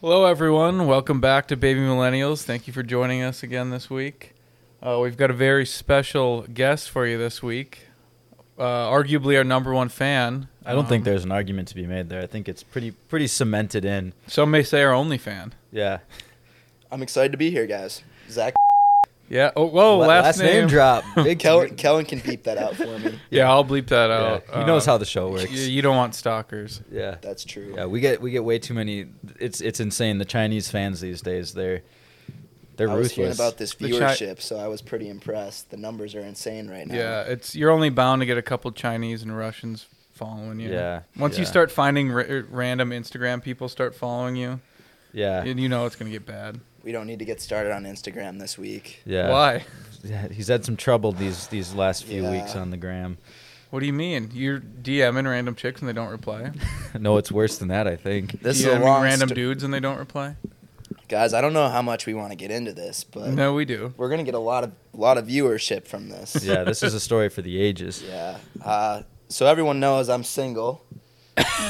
Hello, everyone. Welcome back to Baby Millennials. Thank you for joining us again this week. Uh, we've got a very special guest for you this week. Uh, arguably our number one fan. I don't think Um, there's an argument to be made there. I think it's pretty pretty cemented in. Some may say our only fan. Yeah. I'm excited to be here, guys. Zach, Yeah. Oh, whoa. La- last, name. drop. Big Kellen, Kellen can beep that out for me. Yeah, I'll bleep that Yeah, out. he knows Uh, how the show works. y- You don't want stalkers. Yeah. That's true. Yeah, we get we get way too many. It's it's insane. The Chinese fans these days, they're they're I was hearing about this The chi- viewership, so I was pretty impressed. The numbers are insane right now. Yeah, it's you're only bound to get a couple Chinese and Russians following you. Yeah, Once you start finding r- random Instagram people start following you, yeah, and you know it's gonna get bad. We don't need to get started on Instagram this week. yeah. Why? Yeah, He's had some trouble these these last few Yeah. weeks on the gram. What do you mean? You're DMing random chicks and they don't reply? no, it's worse than that. I think. This is a long random sto- dudes and they don't reply? Guys, I don't know how much we want to get into this, but No, we do. we're gonna get a lot of lot of viewership from this. Yeah, this is a story for the ages. Yeah. Uh, so everyone knows I'm single.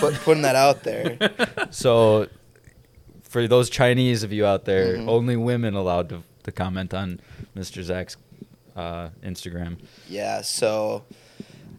Put, putting that out there. So, for those Chinese of you out there, Mhm. only women allowed to, to comment on Mr. Zach's uh, Instagram. Yeah. So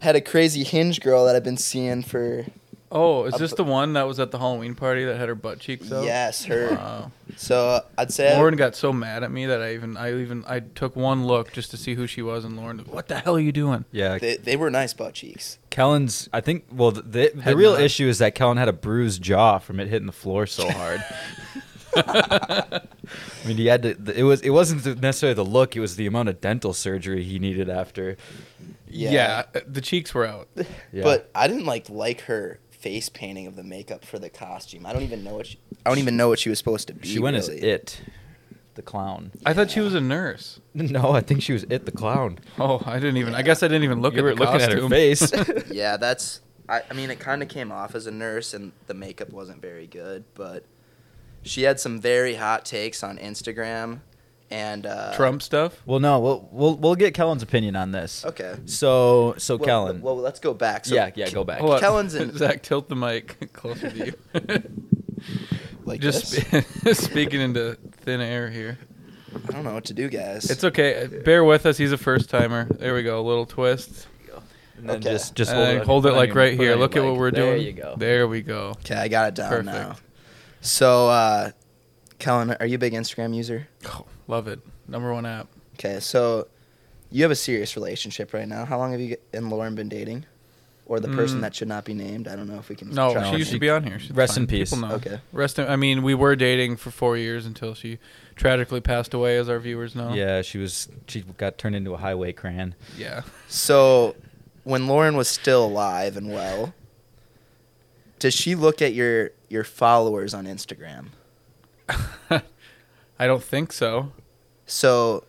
had a crazy hinge girl that I've been seeing for Oh, is Uh, this the one that was at the Halloween party that had her butt cheeks out? yes her. Wow. So I'd say Lauren got so mad at me that I even I even I took one look just to see who she was and Lauren what the hell are you doing? Yeah, they, they were nice butt cheeks. Kellen's. I think. Well, the the, the real nod. issue is that Kellen had a bruised jaw from it hitting the floor so hard. I mean, he had to. It was. It wasn't necessarily the look. It was the amount of dental surgery he needed after. Yeah. the cheeks were out. Yeah. But I didn't like like her face painting of the makeup for the costume. I don't even know what she, I don't even know what she was supposed to be. she went as it, the clown. I thought she was a nurse. No, I think she was it, the clown. Oh, I didn't even I guess I didn't even look you at were the looking costume. at her face. Yeah, that's. I, I mean, it kind of came off as a nurse, and the makeup wasn't very good. But she had some very hot takes on Instagram, and uh, Trump stuff? well, no, we'll we'll we'll get Kellen's opinion on this. Okay. So so well, Kellen. Well, let's go back. So yeah, yeah, go back. Hold. Kellen's in- Zach, tilt the mic closer to you. Like Just this? spe- speaking into thin air here. I don't know what to do, guys. It's okay. Bear with us. He's a first timer. There we go. A little twist. And then Okay. just just Uh, hold it, hold it put like right here. Look at what we're there doing. you go. There we go. okay. I got it down Perfect. now. So, uh, Kellen, are you a big Instagram user? Oh, love it. Number one app. Okay, so you have a serious relationship right now. How long have you and Lauren been dating? Or the person Mm. that should not be named? I don't know if we can. No, trust she used she- to be on here. She's rest fine. in peace. Know. Okay. Rest. In, I mean, we were dating for four years until she tragically passed away, as our viewers know. Yeah, she was. She got turned into a highway cran. Yeah. So, when Lauren was still alive and well, does she look at your your followers on Instagram? I don't think so. So,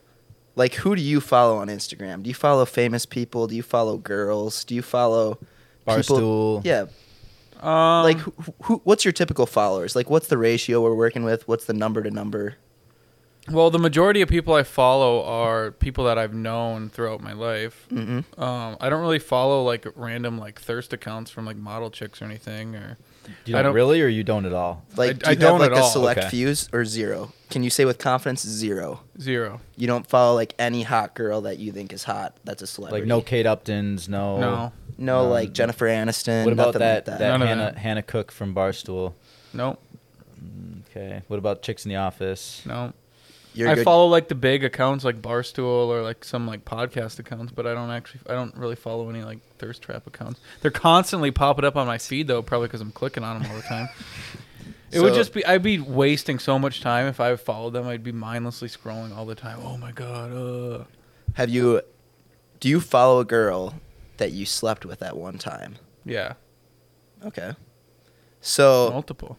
like, who do you follow on Instagram? Do you follow famous people? Do you follow girls? Do you follow people? Barstool. Yeah, Um, like who, who? What's your typical followers? Like, what's the ratio we're working with? What's the number to number? well, the majority of people I follow are people that I've known throughout my life. Mm-hmm. Um, I don't really follow like random like thirst accounts from like model chicks or anything. Or You don't don't- really, or you don't at all. Like, I- do I you don't like at a all. select Okay. fews or zero? Can you say with confidence zero? zero. You don't follow like any hot girl that you think is hot. That's a celebrity. Like no Kate Uptons, no. No. no, um, like Jennifer Aniston. What about that Like that. that Hannah. Hannah Cook from Barstool? Nope. Okay. What about Chicks in the Office? No. You're I good. follow like the big accounts like Barstool or like some like podcast accounts, but I don't actually I don't really follow any like thirst trap accounts. They're constantly popping up on my feed though, probably because I'm clicking on them all the time. it would just be I'd be wasting so much time if I followed them. I'd be mindlessly scrolling all the time. Oh my god. Uh. Have you? Do you follow a girl that you slept with at one time? Yeah. Okay. So Multiple.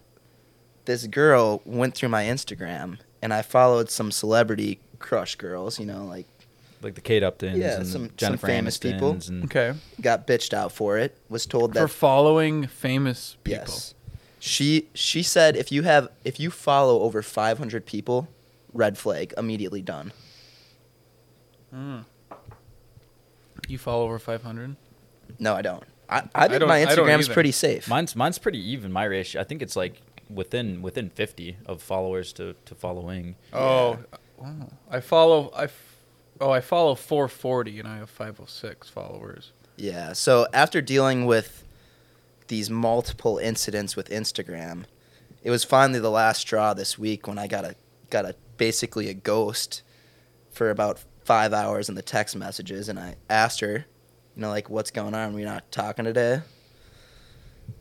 this girl went through my Instagram, and I followed some celebrity crush girls. You know, like Like the Kate Upton, Yeah, and some- some Jennifer famous people. Anistons And, Okay. got bitched out for it. Was told that For following famous people. yes. She she said if you have if you follow over 500 people, red flag immediately done. Mm. You follow over 500? No, I don't. I, I think don't- my I don't Instagram's pretty safe. Mine's mine's pretty even. My ratio. I think it's like within within 50 of followers to to following. Oh, wow. I follow. I f- oh, I follow 440, and I have 506 followers. Yeah. So after dealing with these multiple incidents with Instagram, it was finally the last straw this week when I got a got a basically a ghost for about five hours in the text messages, and I asked her, you know, like what's going on? We're not talking today.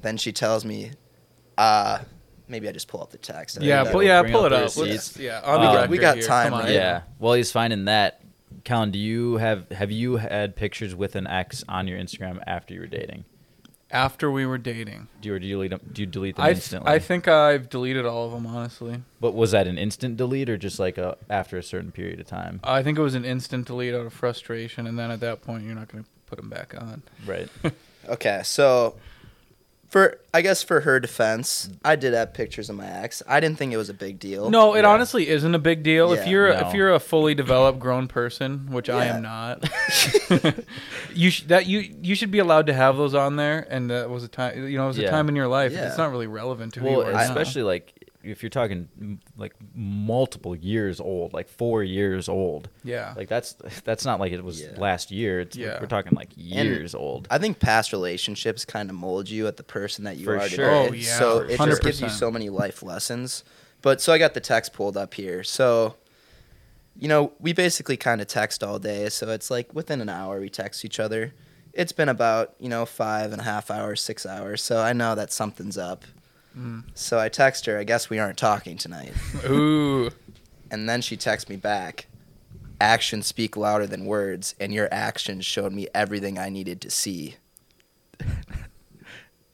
Then she tells me, uh, maybe I just pull up the text. I Yeah, think pull, yeah, pull up it up. Let's, receipts. yeah, on We the got- we got here. time, on. right? Yeah. While he's finding that, Colin, do you have have you had pictures with an ex on your Instagram after you were dating? After we were dating, Do you, or do you delete them? Do you delete them I th- instantly? I think I've deleted all of them. Honestly, but was that an instant delete or just like a after a certain period of time? I think it was an instant delete out of frustration, and then at that point, you're not going to put them back on. Right. Okay, so for I guess for her defense, I did have pictures of my ex. I didn't think it was a big deal. No, it Yeah. honestly isn't a big deal if you're No. if you're a fully developed grown person, which I am not. you sh- that you you should be allowed to have those on there, and that was a time you know it was a Yeah. time in your life. Yeah. It's not really relevant to who well, you are now. especially like if you're talking like multiple years old, like four years old. yeah. Like that's that's not like it was Yeah. last year. It's Yeah. we're talking like years old. I think past relationships kind of mold you at the person that you For are sure. today. Oh, yeah, so it just gives you so many life lessons. But so I got the text pulled up here. So you know, we basically kind of text all day. So it's like within an hour we text each other. It's been about, you know, five and a half hours, six hours. So I know that something's up. Mm. So I text her, I guess we aren't talking tonight. Ooh. And then she texts me back, actions speak louder than words, and your actions showed me everything I needed to see.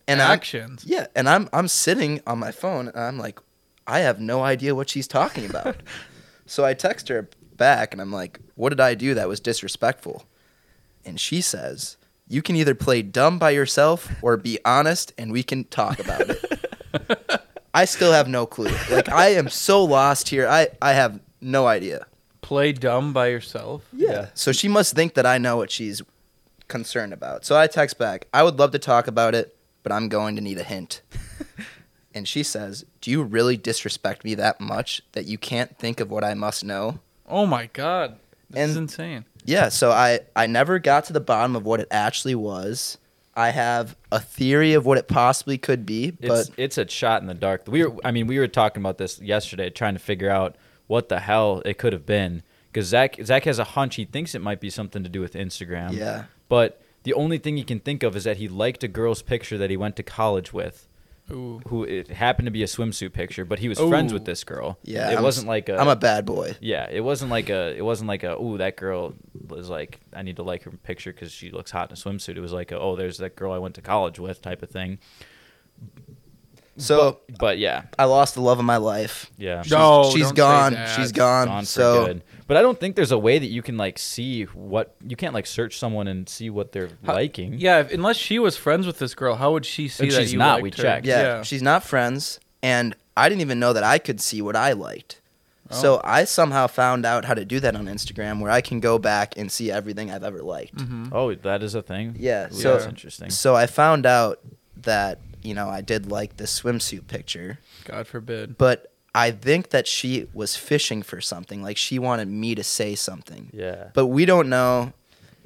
and I'm, actions. yeah, and I'm I'm sitting on my phone and I'm like, I have no idea what she's talking about. so I text her back and I'm like, what did I do that was disrespectful? And she says, you can either play dumb by yourself or be honest and we can talk about it. I still have no clue. Like I am so lost here. I I have no idea. Play dumb by yourself. Yeah. So she must think that I know what she's concerned about. So I text back, I would love to talk about it, but I'm going to need a hint. and she says, Do you really disrespect me that much that you can't think of what I must know? Oh my god. This is insane. Yeah, so I, I never got to the bottom of what it actually was. I have a theory of what it possibly could be, but It's it's a shot in the dark. We were I mean we were talking about this yesterday, trying to figure out what the hell it could have been. Because Zach Zach has a hunch. He thinks it might be something to do with Instagram. yeah. But the only thing he can think of is that he liked a girl's picture that he went to college with, Ooh. who it happened to be a swimsuit picture, but he was friends with this girl. Yeah. it I'm, wasn't like a. I'm a bad boy. yeah, it wasn't like a. It wasn't like a. Ooh, that girl was like. I need to like her picture because she looks hot in a swimsuit. It was like, a, oh, there's that girl I went to college with, type of thing. So But yeah, I lost the love of my life. yeah. She's, No, she's don't say gone. She's gone. gone so good. But I don't think there's a way that you can like see what you can't like search someone and see what they're How- liking. Yeah, if, unless she was friends with this girl, how would she see And that she's you not, liked we her? checked. Yeah, she's not friends, and I didn't even know that I could see what I liked. Oh. So I somehow found out how to do that on Instagram, where I can go back and see everything I've ever liked. Mhm. Oh, that is a thing. Yeah, Ooh, so that's interesting. so I found out that you know I did like this swimsuit picture, God forbid. but I think that she was fishing for something, like she wanted me to say something, Yeah. but we don't know.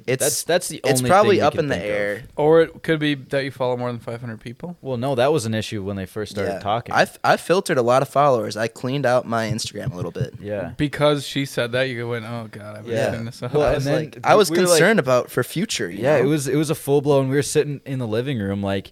It's that's that's the only it's probably thing up in the think of. air. Or it could be that you follow more than 500 people. Well, no, that was an issue when they first started Yeah. talking. I, f- I filtered a lot of followers. I cleaned out my Instagram a little bit. yeah. Because she said that, you went, oh, God, I've been Yeah. setting this up. Well, I and was then like, I was we were like- concerned about for future. you Yeah, know? it was it was a full blown. We were sitting in the living room, like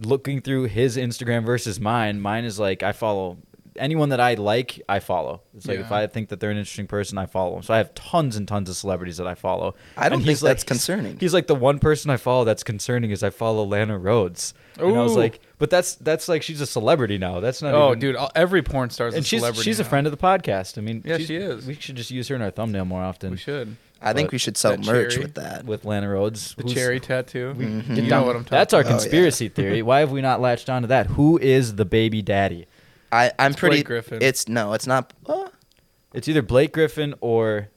looking through his Instagram versus mine. Mine is like I follow anyone that I like. I follow. It's like if I think that they're an interesting person, I follow them. So I have tons and tons of celebrities that I follow. I don't And think he's like- that's concerning. He's like the one person I follow that's concerning is I follow Lana Rhoades. And I was like, but that's that's like she's a celebrity now. That's not. oh, even, dude, every porn star's And a she's celebrity. she's a friend of the podcast. I mean, Yeah, she is. We should just use her in our thumbnail more often We should. I think we should sell merch cherry- with that. with Lana Rhoades. The who's- cherry tattoo. Mhm. You know what I'm talking That's our Oh, yeah. conspiracy theory. Why have we not latched onto that? Who is the baby daddy? I, I'm It's pretty. Blake Griffin. It's no, it's not. Uh, It's either Blake Griffin or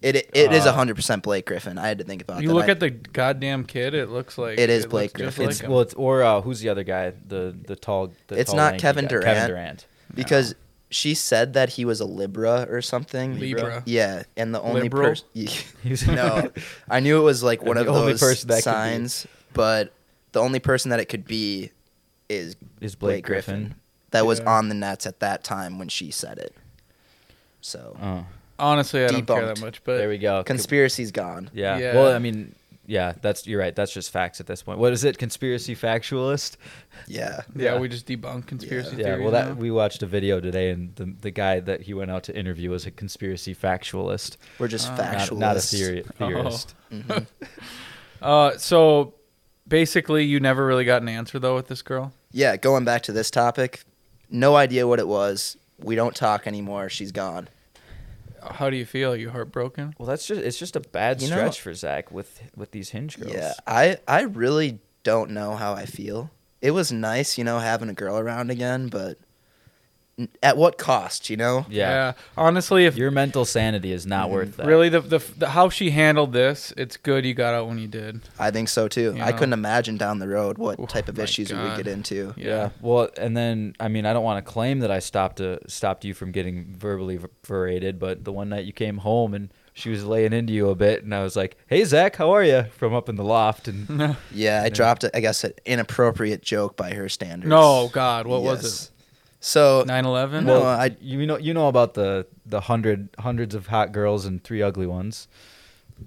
It it, it is Uh, hundred percent Blake Griffin. I had to think about You that. look I- at the goddamn kid. It looks like It is looks Blake Griffin. like It's him. well, it's or uh, who's the other guy? The the tall. The It's tall, not Kevin guy. Durant. Kevin Durant. because she said that he was a Libra or something. Libra. Yeah, and the only person. No, I knew it was like one of only those person that signs, but the only person that it could be is is Blake, Blake Griffin. Griffin. That was Yeah. on the Nets at that time when she said it. So Oh, Honestly, I don't care that much. But there we go. conspiracy's gone. Yeah. Yeah. Well, I mean, yeah, that's you're right. That's just facts at this point. What is it? Conspiracy factualist? Yeah. yeah, Yeah. we just debunk conspiracy Yeah. theories. Well, that now. we watched a video today, and the the guy that he went out to interview was a conspiracy factualist, We're just Oh. not, factualists. not a theory, theorist. Mhm. Uh, so basically, you never really got an answer though with this girl. Yeah, going back to this topic, no idea what it was. We don't talk anymore. She's gone. How do you feel? Are you heartbroken? Well, that's just it's just a bad You know- stretch for Zach with with these hinge girls. Yeah, I I really don't know how I feel. It was nice, you know, having a girl around again, but n- at what cost, you know? Yeah. Honestly, if Your mental sanity is not Mhm. worth that. really the, the the how she handled this, it's good you got out when you did. I think so too. You I know? couldn't imagine down the road what Oh, type of my issues we would get into. Yeah. Well, and then I mean, I don't want to claim that I stopped uh, stopped you from getting verbally v- berated, but the one night you came home and she was laying into you a bit, and I was like, "Hey, Zach, how are you?" From up in the loft, and Yeah, I Yeah. dropped, I guess, an inappropriate joke by her standards. no, God, what was it? So 9/11. No, well, I- you know you know about the the hundred hundreds of hot girls and three ugly ones.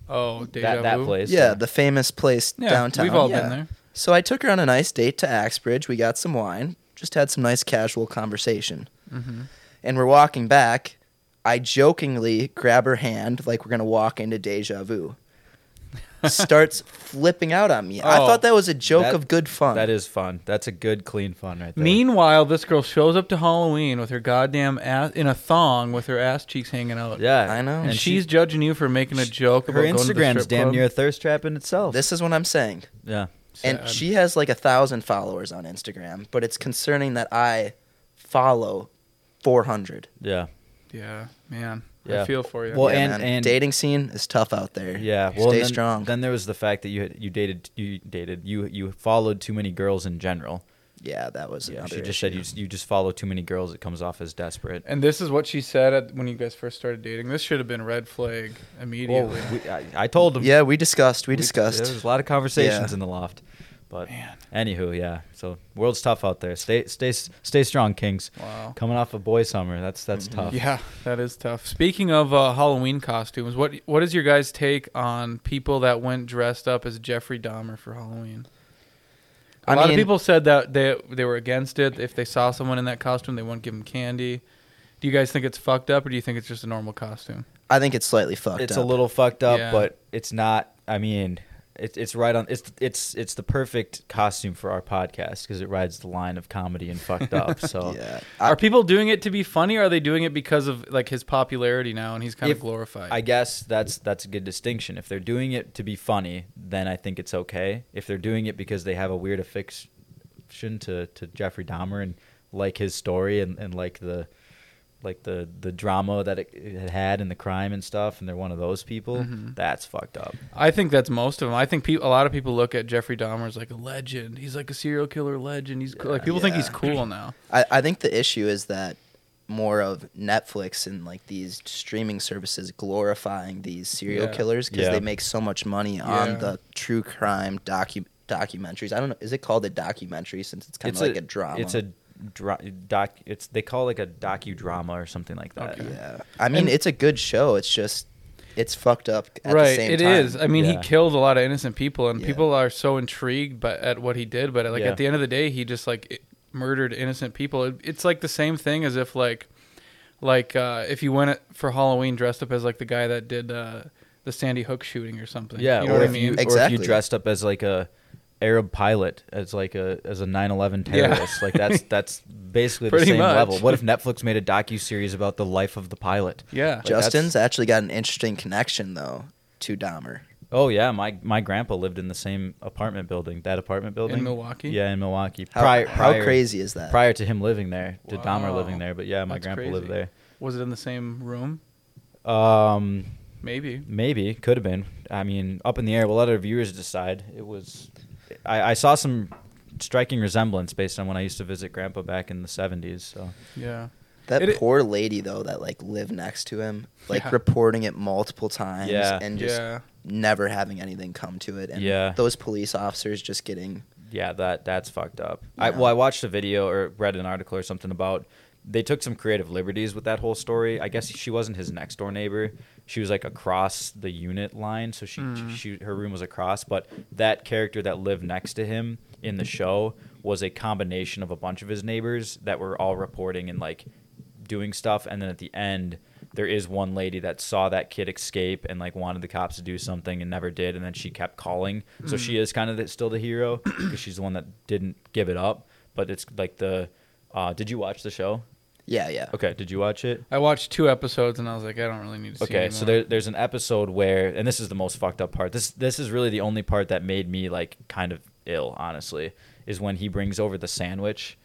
Oh, deja That that place. yeah, the famous place Yeah, downtown. we've all yeah. been there. So I took her on a nice date to Axbridge. We got some wine, just had some nice casual conversation. hmm And we're walking back. I jokingly grab her hand like we're going to walk into deja vu. Starts flipping out on me. I Oh. thought that was a joke That- of good fun. That is fun. That's a good clean fun right there. Meanwhile, this girl shows up to Halloween with her goddamn ass in a thong with her ass cheeks hanging out. Yeah, I know. And, And she- she's judging you for making a joke her about going to the Instagram's strip damn club. near a thirst trap in itself. This is what I'm saying. yeah. And Sad. she has like a thousand followers on Instagram, but it's concerning that I follow 400. Yeah. Yeah, man. Yeah. I feel for you. Well, Yeah, and- man. and- dating scene is tough out there. Yeah, well, stay then, strong. Then there was the fact that you had, you dated you dated you you followed too many girls in general. yeah, that was Yeah, she just said you you just follow too many girls. It comes off as desperate. and this is what she said at, when you guys first started dating. This should have been red flag Well, immediately. we, I, I told him. Yeah, we discussed. We discussed. There was a lot of conversations Yeah. in the loft, but Man. anywho, yeah. So world's tough out there. Stay stay stay strong, Kings. Wow. Coming off a boy summer, that's that's Mhm. tough. Yeah, that is tough. Speaking of uh, Halloween costumes, what what is your guys' take on people that went dressed up as Jeffrey Dahmer for Halloween? A I lot mean- of people said that they they were against it. If they saw someone in that costume, they wouldn't give them candy. Do you guys think it's fucked up, or do you think it's just a normal costume? I think it's slightly fucked up. it's up. a little fucked up, Yeah. but it's not. I mean, it's it's right on. It's it's it's the perfect costume for our podcast because it rides the line of comedy and fucked up. So Yeah. I, are people doing it to be funny, or are they doing it because of like his popularity now and he's kind of If- glorified? I guess that's that's a good distinction. If they're doing it to be funny, then I think it's okay. If they're doing it because they have a weird affection to, to Jeffrey Dahmer and like his story and, and like the like the the drama that it, it had and the crime and stuff, and they're one of those people, Mhm. that's fucked up. I think that's most of them. I think peop a lot of people look at Jeffrey Dahmer as like a legend. He's like a serial killer legend. He's cool. like people think he's cool now. I, I think the issue is that more of Netflix and like these streaming services glorifying these serial Yeah. killers because Yeah. they make so much money Yeah. on the true crime docu documentaries. I don't know. Is it called a documentary since it's kind of like a, drama? It's a dra- doc. It's they call it like a docudrama or something like that. Okay. yeah. I mean, And- it's a good show. It's just it's fucked up at right, the same it time. is. I mean, Yeah. he killed a lot of innocent people, and Yeah. people are so intrigued by at what he did. But like Yeah. at the end of the day, he just like it- murdered innocent people. It, it's like the same thing as if like, like uh, if you went for Halloween dressed up as like the guy that did uh, the Sandy Hook shooting or something. Yeah, you know or what I mean. you or if Exactly. you dressed up as like a Arab pilot, as like a as a 9/11 Yeah. terrorist, like that's that's basically the same much. level. What if Netflix made a docu series about the life of the pilot? yeah, Like, Justin's actually got an interesting connection though to Dahmer. Oh yeah, my my grandpa lived in the same apartment building. That apartment building in Milwaukee. Yeah, in Milwaukee. How, prior, how prior- crazy is that? Prior to him living there, to Dahmer living there, but yeah, my That's grandpa crazy. lived there. Was it in the same room? Um, Maybe. Maybe could have been. I mean, up in the air. We'll let our viewers decide. It was. I, I saw some striking resemblance based on when I used to visit Grandpa back in the '70s. So Yeah. That It- poor lady though that like lived next to him, like Yeah. reporting it multiple times Yeah. and just yeah. never having anything come to it. And Yeah. those police officers just getting yeah, that that's fucked up. I well, I watched a video or read an article or something about they took some creative liberties with that whole story. I guess she wasn't his next door neighbor. She was like across the unit line, so she, Mm. she her room was across. But that character that lived next to him in the show was a combination of a bunch of his neighbors that were all reporting and like doing stuff. And then at the end, there is one lady that saw that kid escape and like wanted the cops to do something and never did. And then she kept calling. So she is kind of the, still the hero because she's the one that didn't give it up. But it's like the. Uh, did you watch the show? Yeah, yeah. Okay, did you watch it? I watched two episodes and I was like, I don't really need to see Okay, so there, there's an episode where, and this is the most fucked up part. This this is really the only part that made me like kind of ill. Honestly, is when he brings over the sandwich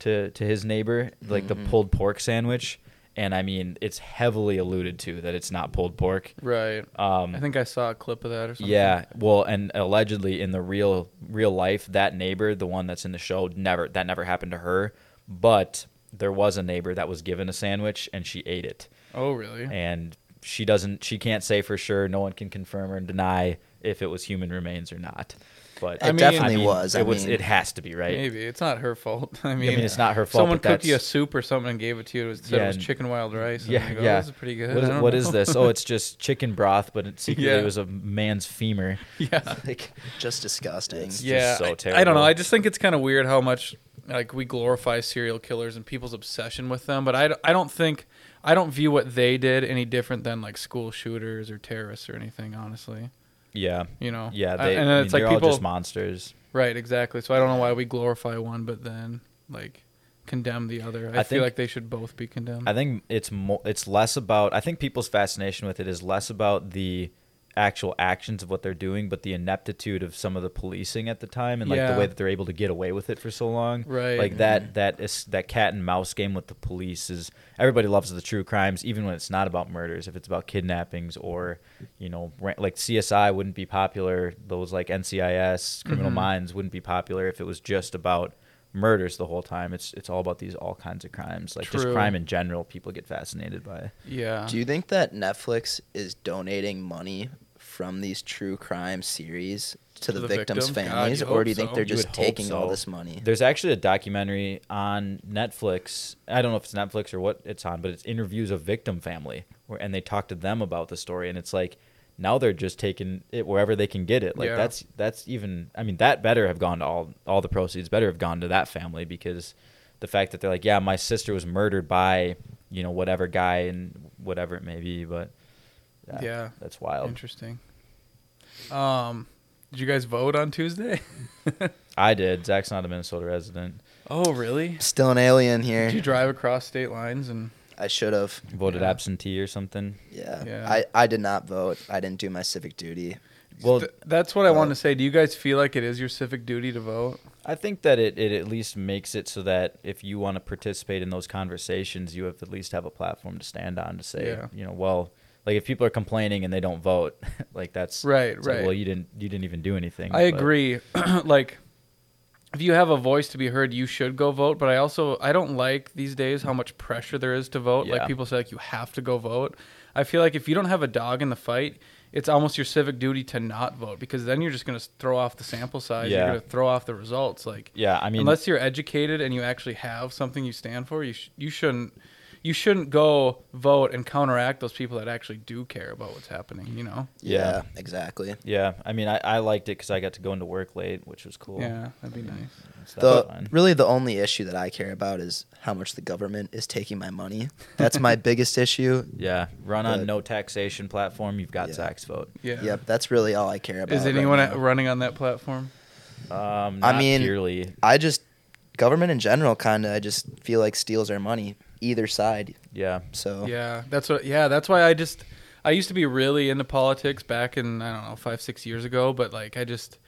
to to his neighbor, like the Mhm. pulled pork sandwich, and I mean it's heavily alluded to that it's not pulled pork. Right. Um, I think I saw a clip of that or something. yeah, well, and allegedly in the real real life, that neighbor, the one that's in the show, never that never happened to her, but there was a neighbor that was given a sandwich and she ate it Oh, really? and she doesn't she can't say for sure no one can confirm or deny if it was human remains or not but It I mean- definitely I mean, was. I it was mean, it has to be right Maybe it's not her fault. I i mean, mean, it's not her fault someone cooked you a soup or something and gave it to you. It was, said Yeah, it was chicken wild rice. and yeah you go, yeah This is pretty good. what I is, don't what know. is this oh it's just chicken broth but it secretly Yeah. was a man's femur yeah. like Just disgusting. It's- just yeah. so I- I, don't know. I just think it's kind of weird how much like we glorify serial killers and people's obsession with them, but I, I don't think I don't view what they did any different than like school shooters or terrorists or anything. Honestly, yeah you know. yeah I- they and I then it's mean, like they're people all just monsters right exactly. So I don't know why we glorify one but then like condemn the other. I, I feel think- like they should both be condemned. I think it's mo- it's less about I think people's fascination with it is less about the actual actions of what they're doing, but the ineptitude of some of the policing at the time and like Yeah. the way that they're able to get away with it for so long. Right. Like that that is that cat and mouse game with the police is everybody loves the true crimes, even when it's not about murders. If it's about kidnappings or you know like CSI wouldn't be popular. Those like NCIS, Criminal Mhm. Minds wouldn't be popular if it was just about murders the whole time. It's it's all about these all kinds of crimes, like just crime in general. People get fascinated by. yeah. Do you think that Netflix is donating money from these true crime series to, the, the victims' victim? Families, you or do you think so. they're just would hope taking all this money? There's actually a documentary on Netflix. I don't know if it's Netflix or what it's on, but it's interviews of victim family, where and they talk to them about the story, and it's like now they're just taking it wherever they can get it. Like Yeah. that's that's even. I mean, that better have gone to all all the proceeds better have gone to that family because the fact that they're like, yeah, my sister was murdered by you know whatever guy and whatever it may be, but Yeah. that's wild. Interesting. Um, did you guys vote on Tuesday? I did. Zach's not a Minnesota resident. oh, really? Still an alien here. Did you drive across state lines and? I should have. Voted Yeah. absentee or something. Yeah. Yeah. I, I did not vote. I didn't do my civic duty. Well, Th- that's what I uh, wanted to say. Do you guys feel like it is your civic duty to vote? I think that it, it at least makes it so that if you want to participate in those conversations, you have at least have a platform to stand on to say, Yeah. you know, well, like if people are complaining and they don't vote, like that's Right, it's like, right. well, you didn't you didn't even do anything. I but- agree. like, if you have a voice to be heard, you should go vote. But I also I don't like these days how much pressure there is to vote. Yeah. Like people say like you have to go vote. I feel like if you don't have a dog in the fight, it's almost your civic duty to not vote because then you're just going to throw off the sample size. Yeah. You're going to throw off the results. Like Yeah, I mean, unless you're educated and you actually have something you stand for, you sh- you shouldn't you shouldn't go vote and counteract those people that actually do care about what's happening. You know? Yeah. Yeah, exactly. yeah, I mean, I, I liked it because I got to go into work late, which was cool. Yeah, that'd be nice. So that The really the only issue that I care about is how much the government is taking my money. That's my biggest issue. yeah, run on but- no taxation platform. You've got Yeah. Zach's vote. Yeah. Yep, that's really all I care about. Is anyone now. running on that platform? Um, I mean, purely. I just government in general kind of I just feel like steals our money either side. Yeah, So Yeah, that's what. Yeah, that's why I just I used to be really into politics back in I don't know five six years ago, but like I just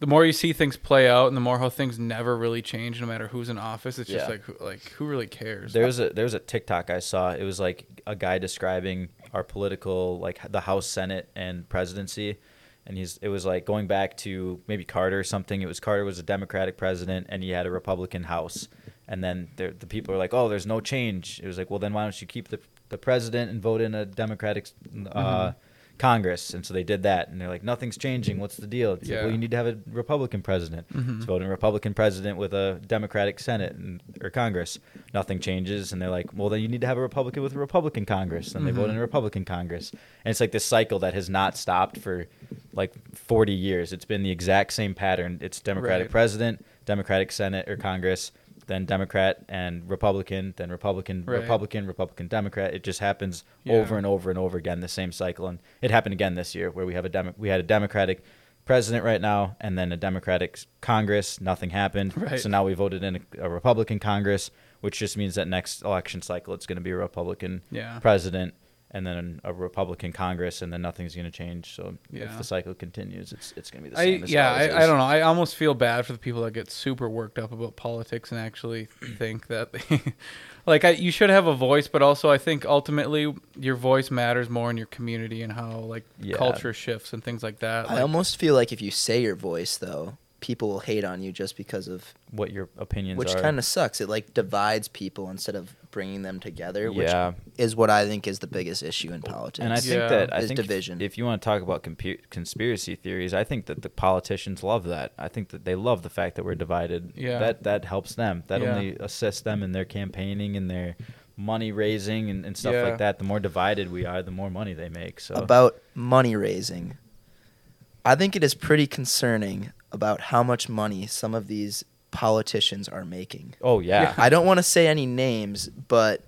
the more you see things play out, and the more how things never really change, no matter who's in office. It's just Yeah. like who, like who really cares? There's a there's a TikTok I saw. It was like a guy describing our political like the House, Senate, and presidency, and he's it was like going back to maybe Carter or something. It was Carter was a Democratic president, and he had a Republican House, and then the people are like, oh, there's no change. It was like, well, then why don't you keep the the president and vote in a Democratic uh, Congress? And so they did that, and they're like, nothing's changing. What's the deal? It's like, Yeah. well, you need to have a Republican president. Mhm. Let's vote in a Republican president with a Democratic Senate and, or Congress. Nothing changes, and they're like, well, then you need to have a Republican with a Republican Congress. And they vote in a Mhm. Republican Congress, and it's like this cycle that has not stopped for like 40 years. It's been the exact same pattern. It's Democratic Right. president, Democratic Senate or Congress, then Democrat and Republican, then Republican, Right. Republican, Republican, Democrat. It just happens Yeah. over and over and over again, the same cycle. And it happened again this year, where we have a Demo- we had a Democratic president right now, and then a Democratic Congress. Nothing happened. Right. So now we voted in a, a Republican Congress, which just means that next election cycle it's going to be a Republican yeah. president and then a Republican Congress, and then nothing's going to change. So Yeah. if the cycle continues, it's it's going to be the I same. as yeah, I, I don't know. I almost feel bad for the people that get super worked up about politics and actually think that, they, like, I, you should have a voice, but also I think ultimately your voice matters more in your community and how like Yeah. culture shifts and things like that. I Like, almost feel like if you say your voice though, people will hate on you just because of What your opinions which are? Which kind of sucks. It like divides people instead of bringing them together, which yeah. is what I think is the biggest issue in politics. And I think Yeah. that I Is think if- If, you want to talk about compu- conspiracy theories, I think that the politicians love that. I think that they love the fact that we're divided. Yeah. That that helps them. That Yeah. only assists them in their campaigning and their money raising and, and stuff Yeah. like that. The more divided we are, the more money they make. So about money raising. I think it is pretty concerning about how much money some of these politicians are making. oh yeah, I don't want to say any names, but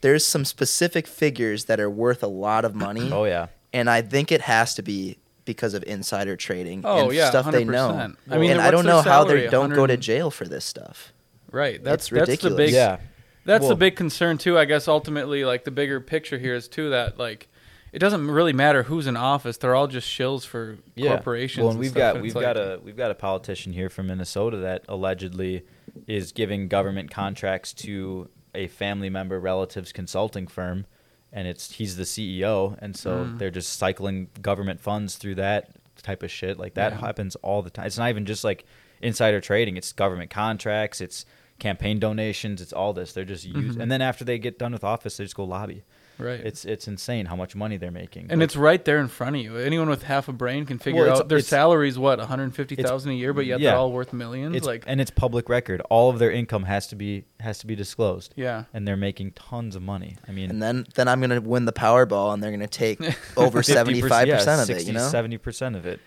there's some specific figures that are worth a lot of money, oh yeah. and I think it has to be because of insider trading Oh, and yeah, stuff they know. I mean, and I don't their know how they don't go to jail for this stuff. right. That's It's that's the ridiculous. big yeah. That's Well- the big concern too. I guess ultimately, like the bigger picture here is too that like it doesn't really matter who's in office; they're all just shills for corporations. Well, and and we've got and we've got like- a we've got a politician here from Minnesota that allegedly is giving government contracts to a family member relative's consulting firm, and it's he's the CEO, and so Mm. they're just cycling government funds through that type of shit. Like that Yeah. happens all the time. It's not even just like insider trading; it's government contracts, it's campaign donations, it's all this. They're just use, Mhm. and then after they get done with office, they just go lobby. Right. It's it's insane how much money they're making. and Like, it's right there in front of you. Anyone with half a brain can figure Well, it's- out their it's- salary's what one hundred fifty thousand a year, but yet yeah. they're all worth millions. it's like, and it's public record. All of their income has to be has to be disclosed, yeah, and they're making tons of money. I mean, And then then I'm gonna win the Powerball, and they're gonna take over 50%, seventy five yeah, percent of 60, it. You know, 70 percent of it.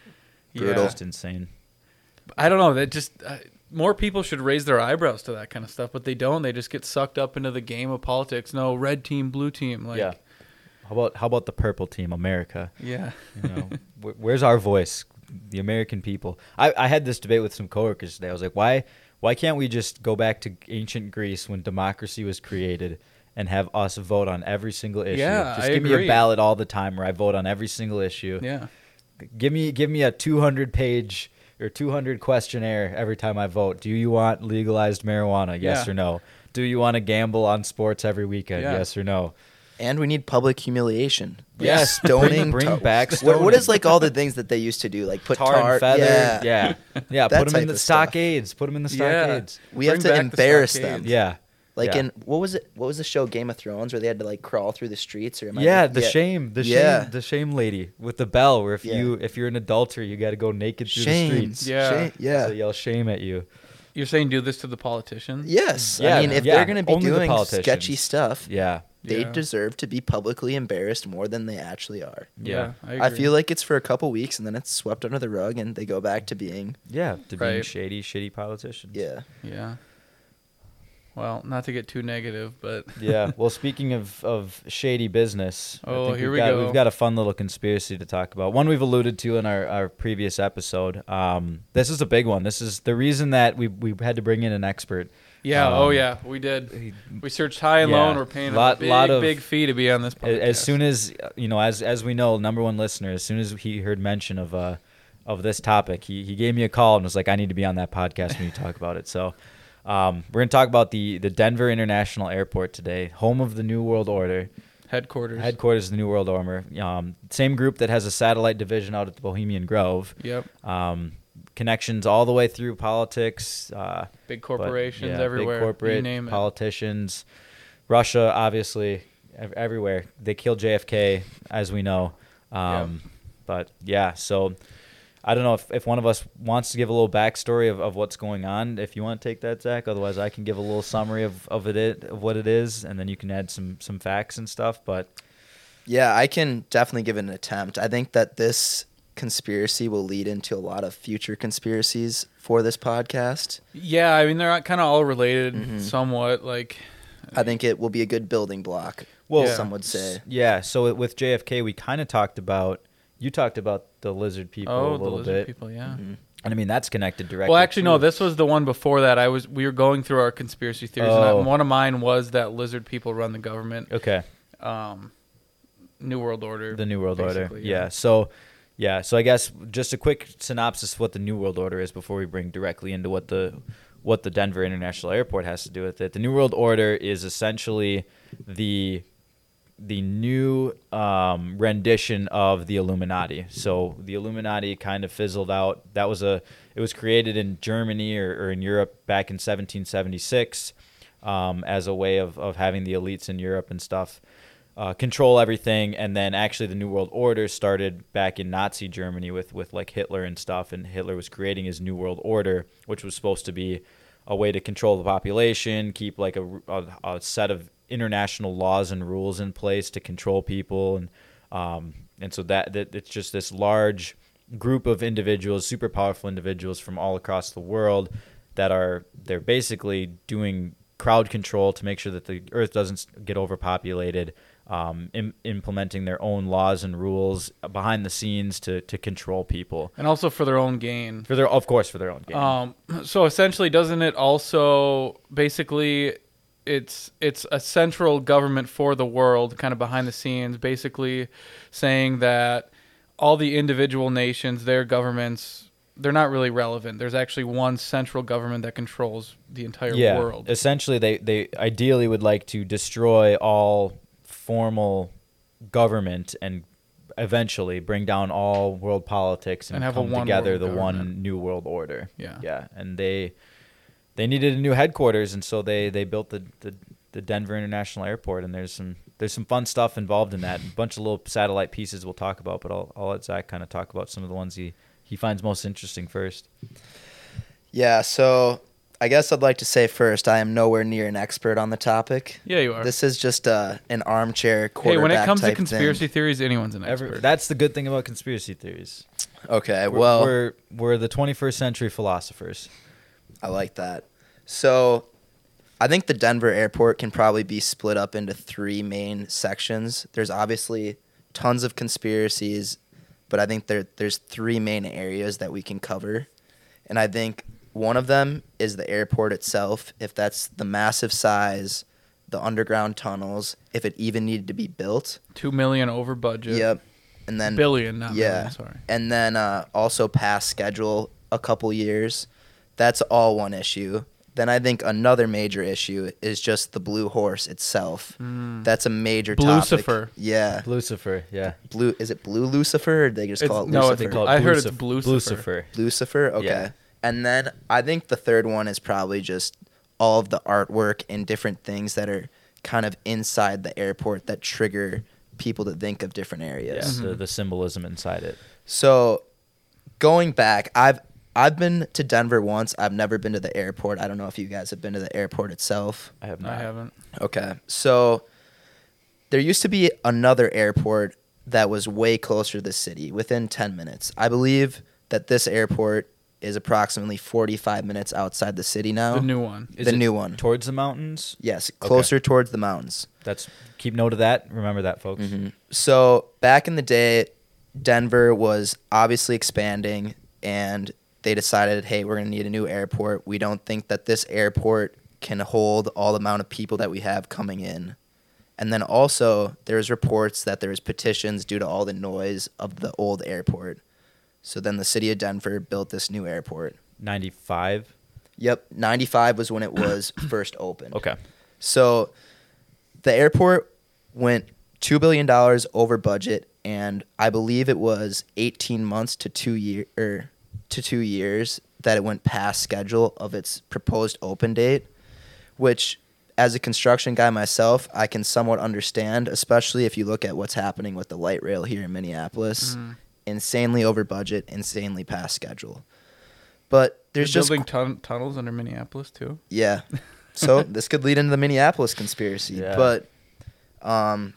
Brutal. yeah. Just insane. I don't know. That just uh, more people should raise their eyebrows to that kind of stuff, but they don't. They just get sucked up into the game of politics. No, red team, blue team. Like, yeah. How about how about the purple team, America? yeah, You know, wh- where's our voice, the American people? I, I had this debate with some coworkers today. I was like, why why can't we just go back to ancient Greece when democracy was created? And have us vote on every single issue. Yeah, just I give me a ballot all the time where I vote on every single issue. yeah. Give me give me a 200 page or 200 questionnaire every time I vote. Do you want legalized marijuana? Yes Yeah. or no? Do you want to gamble on sports every weekend? Yeah. Yes or no? and we need public humiliation. Yes, stoning. bring, bring back stoning. what is like all the things that they used to do, like put tar, tar, and feather? Yeah, yeah, yeah. Put them in the stockades. Put them in the Yeah. stockades. We have to back the embarrass them. Yeah, Like yeah. in what was it? What was the show Game of Thrones where they had to like crawl through the streets? Or am I- yeah, the shame, the Yeah. shame, the shame lady with the bell. Where if Yeah. you if you're an adulterer, you got to go naked through Shame. the streets. Yeah. Shame. yeah. So yell shame at you. You're saying do this to the politicians? Yes. Yeah, I mean, if yeah, they're going to be only the doing politicians. sketchy stuff, Yeah, they Yeah. deserve to be publicly embarrassed more than they actually are. yeah, I, I, agree. feel like it's for a couple weeks and then it's swept under the rug and they go back to being yeah. To being Right. shady, shitty politicians. yeah. Yeah. Well, not to get too negative, but yeah. Well, speaking of, of shady business, I Oh, think here we've we got, go. We've got a fun little conspiracy to talk about. One we've alluded to in our, our previous episode. Um, this is a big one. This is the reason that we we had to bring in an expert. yeah. Um, oh yeah, we did. We searched high and low, and we're paying Lot- a big, lot of- big fee to be on this podcast. As soon as uh, you know, as as we know, number one listener. As soon as he heard mention of uh, of this topic. He he gave me a call and was like, "I need to be on that podcast when you talk about it." So. Um, we're gonna talk about the, the Denver International Airport today, home of the New World Order, Headquarters. headquarters of the New World Order. Um, same group that has a satellite division out at the Bohemian Grove. Yep. Um, connections all the way through politics, uh, Big but, corporations yeah, everywhere. Big corporate you name it. politicians, Russia, obviously, ev- everywhere. They killed JFK, as we know. Um, But yeah, so I don't know if, if one of us wants to give a little backstory of, of what's going on. If you want to take that, Zach. Otherwise, I can give a little summary of, of it of what it is, and then you can add some some facts and stuff. But Yeah, I can definitely give it an attempt. I think that this conspiracy will lead into a lot of future conspiracies for this podcast. Yeah, I mean they're kind of all related Mhm. somewhat. Like, I think it will be a good building block. Well, Yeah. some would say. Yeah, so with JFK, we kind of talked about. You talked about the lizard people oh, a the little lizard bit, people. Yeah. Mhm. and I mean that's connected directly. Well, actually, to- no. This was the one before that. I was we were going through our conspiracy theories, and I, Oh. one of mine was that lizard people run the government. Okay, Um, New World Order. the New World Order. basically, Yeah. So, yeah. So I guess just a quick synopsis of what the New World Order is before we bring directly into what the what the Denver International Airport has to do with it. The New World Order is essentially the the new um, rendition of the Illuminati. So the Illuminati kind of fizzled out. That was a it was created in Germany or, or in Europe back in 1776 um, as a way of, of having the elites in Europe and stuff uh, control everything. And then actually the New World Order started back in Nazi Germany with with like Hitler and stuff. And Hitler was creating his New World Order, which was supposed to be a way to control the population, keep like a, a, a set of international laws and rules in place to control people, and um, and so that, that it's just this large group of individuals, super powerful individuals from all across the world that are they're basically doing crowd control to make sure that the earth doesn't get overpopulated um, Im- implementing their own laws and rules behind the scenes to, to control people. And also for their own gain. for their of course for their own gain. Um, so essentially, doesn't it also basically it's it's a central government for the world, kind of behind the scenes, basically saying that all the individual nations, their governments, they're not really relevant. There's actually one central government that controls the entire yeah world. essentially they, they ideally would like to destroy all formal government and eventually bring down all world politics and, And have come together the government. one new world order Yeah. yeah and they they needed a new headquarters and so they they built the, the the Denver International Airport and there's some there's some fun stuff involved in that a bunch of little satellite pieces we'll talk about but I'll, I'll let Zach kind of talk about some of the ones he he finds most interesting first Yeah, so I guess I'd like to say first, I am nowhere near an expert on the topic. yeah, you are. This is just uh, an armchair hey, when it comes to conspiracy thing. theories, anyone's an Every, expert. that's the good thing about conspiracy theories Okay, We're- well, we're we're the 21st century philosophers. I like that. So, I think the Denver airport can probably be split up into three main sections. There's obviously tons of conspiracies, but I think there there's three main areas that we can cover. And I think one of them is the airport itself, if that's the massive size, the underground tunnels, if it even needed to be built. Two million over budget. Yep. And then Billion, not yeah. million. Sorry. and then uh, also past schedule a couple years. That's all one issue. Then I think another major issue is just the blue horse itself. Mm. That's a major Blucifer. topic. Yeah, Lucifer, yeah. blue. Is it blue Lucifer? Or they just It's- call it no, Lucifer? it's They call it I heard it's Blucif- Blucifer. Lucifer. Lucifer. Okay. Yeah. And then I think the third one is probably just all of the artwork and different things that are kind of inside the airport that trigger people to think of different Yeah, areas. the, the symbolism inside it. So, going back, I've I've been to Denver once. I've never been to the airport. I don't know if you guys have been to the airport itself. I have not. I not. haven't. Okay. So, there used to be another airport that was way closer to the city, within 10 minutes. I believe that this airport is approximately 45 minutes outside the city now. The new one. Is the it new one. Towards the mountains. yes, closer towards the mountains. That's keep note of that. Remember that, folks. Mhm. So back in the day, Denver was obviously expanding, and they decided, hey, we're going to need a new airport. We don't think that this airport can hold all the amount of people that we have coming in. And then also, there's reports that there's petitions due to all the noise of the old airport. So then the city of Denver built this new airport. 95. Yep, 95 was when it was first opened. Okay. So the airport went $2 billion over budget and I believe it was 18 months to 2 year er, to 2 years that it went past schedule of its proposed open date, which as a construction guy myself, I can somewhat understand, especially if you look at what's happening with the light rail here in Minneapolis. Mhm. Insanely over budget, insanely past schedule. But there's They're just building tun- tunnels under Minneapolis too. yeah. So this could lead into the Minneapolis conspiracy. Yeah. But um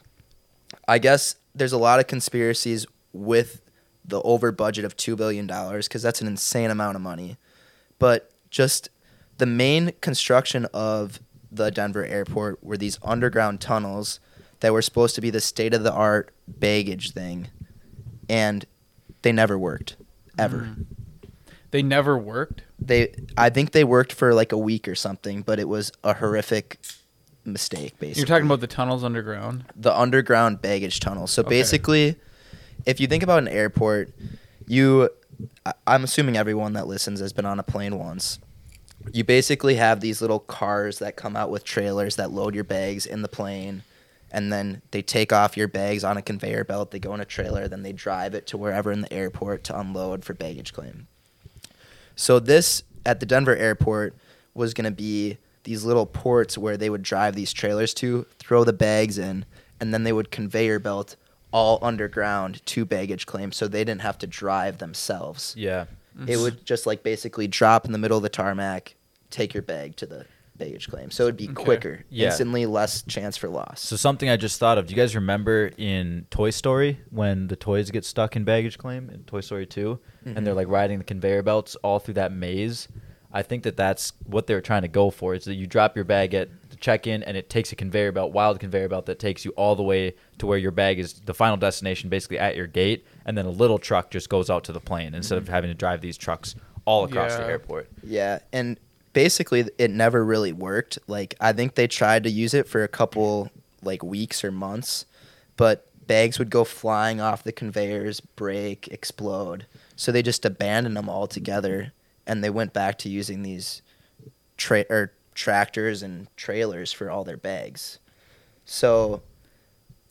I guess there's a lot of conspiracies with the over budget of 2 billion dollars cuz that's an insane amount of money. But just the main construction of the Denver airport were these underground tunnels that were supposed to be the state of the art baggage thing and they never worked ever Mm. They never worked. they I think they worked for like a week or something, but it was a horrific mistake basically. You're talking about the tunnels underground. the underground baggage tunnel. So Okay. basically, if you think about an airport, you I- I'm assuming everyone that listens has been on a plane once. You basically have these little cars that come out with trailers that load your bags in the plane and then they take off your bags on a conveyor belt, they go in a trailer, then they drive it to wherever in the airport to unload for baggage claim. So this at the Denver airport was going to be these little ports where they would drive these trailers to, throw the bags in, and then they would conveyor belt all underground to baggage claim so they didn't have to drive themselves. Yeah. It would just like basically drop in the middle of the tarmac, take your bag to the baggage claim. So it'd be Okay. quicker, Yeah. instantly less chance for loss. So something I just thought of. Do you guys remember in Toy Story when the toys get stuck in baggage claim in Toy Story 2 and they're Mhm. like riding the conveyor belts all through that maze? I think that that's what they're trying to go for. Is that you drop your bag at the check-in and it takes a conveyor belt, wild conveyor belt that takes you all the way to where your bag is the final destination, basically at your gate, and then a little truck just goes out to the plane instead of mm-hmm. having to drive these trucks all across the airport. Yeah, and basically it never really worked. Like I think they tried to use it for a couple like weeks or months, but bags would go flying off the conveyors, break, explode. So they just abandoned them altogether and they went back to using these tra- or tractors and trailers for all their bags. So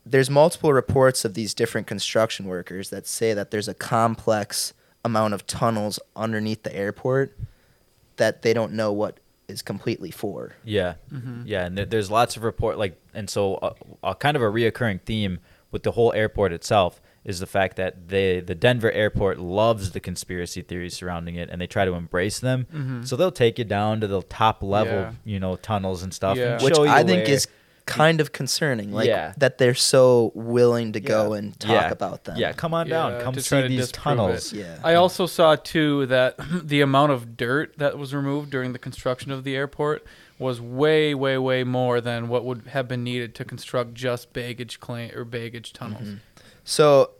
there's multiple reports of these different construction workers that say that there's a complex amount of tunnels underneath the airport that they don't know what is completely for. Yeah, Mhm. yeah, and there, there's lots of report like, and so a, uh, kind of a reoccurring theme with the whole airport itself is the fact that they the Denver airport loves the conspiracy theories surrounding it, and they try to embrace them. Mhm. So they'll take you down to the top level, Yeah. you know, tunnels and stuff, Yeah. and Which show you I think where- is kind of concerning. Like Yeah. that they're so willing to go and talk Yeah. about them. Yeah, come on down, Yeah, come to see try to these disprove tunnels. it. Yeah. I also saw too that the amount of dirt that was removed during the construction of the airport was way, way, way more than what would have been needed to construct just baggage claim or baggage tunnels. Mhm. So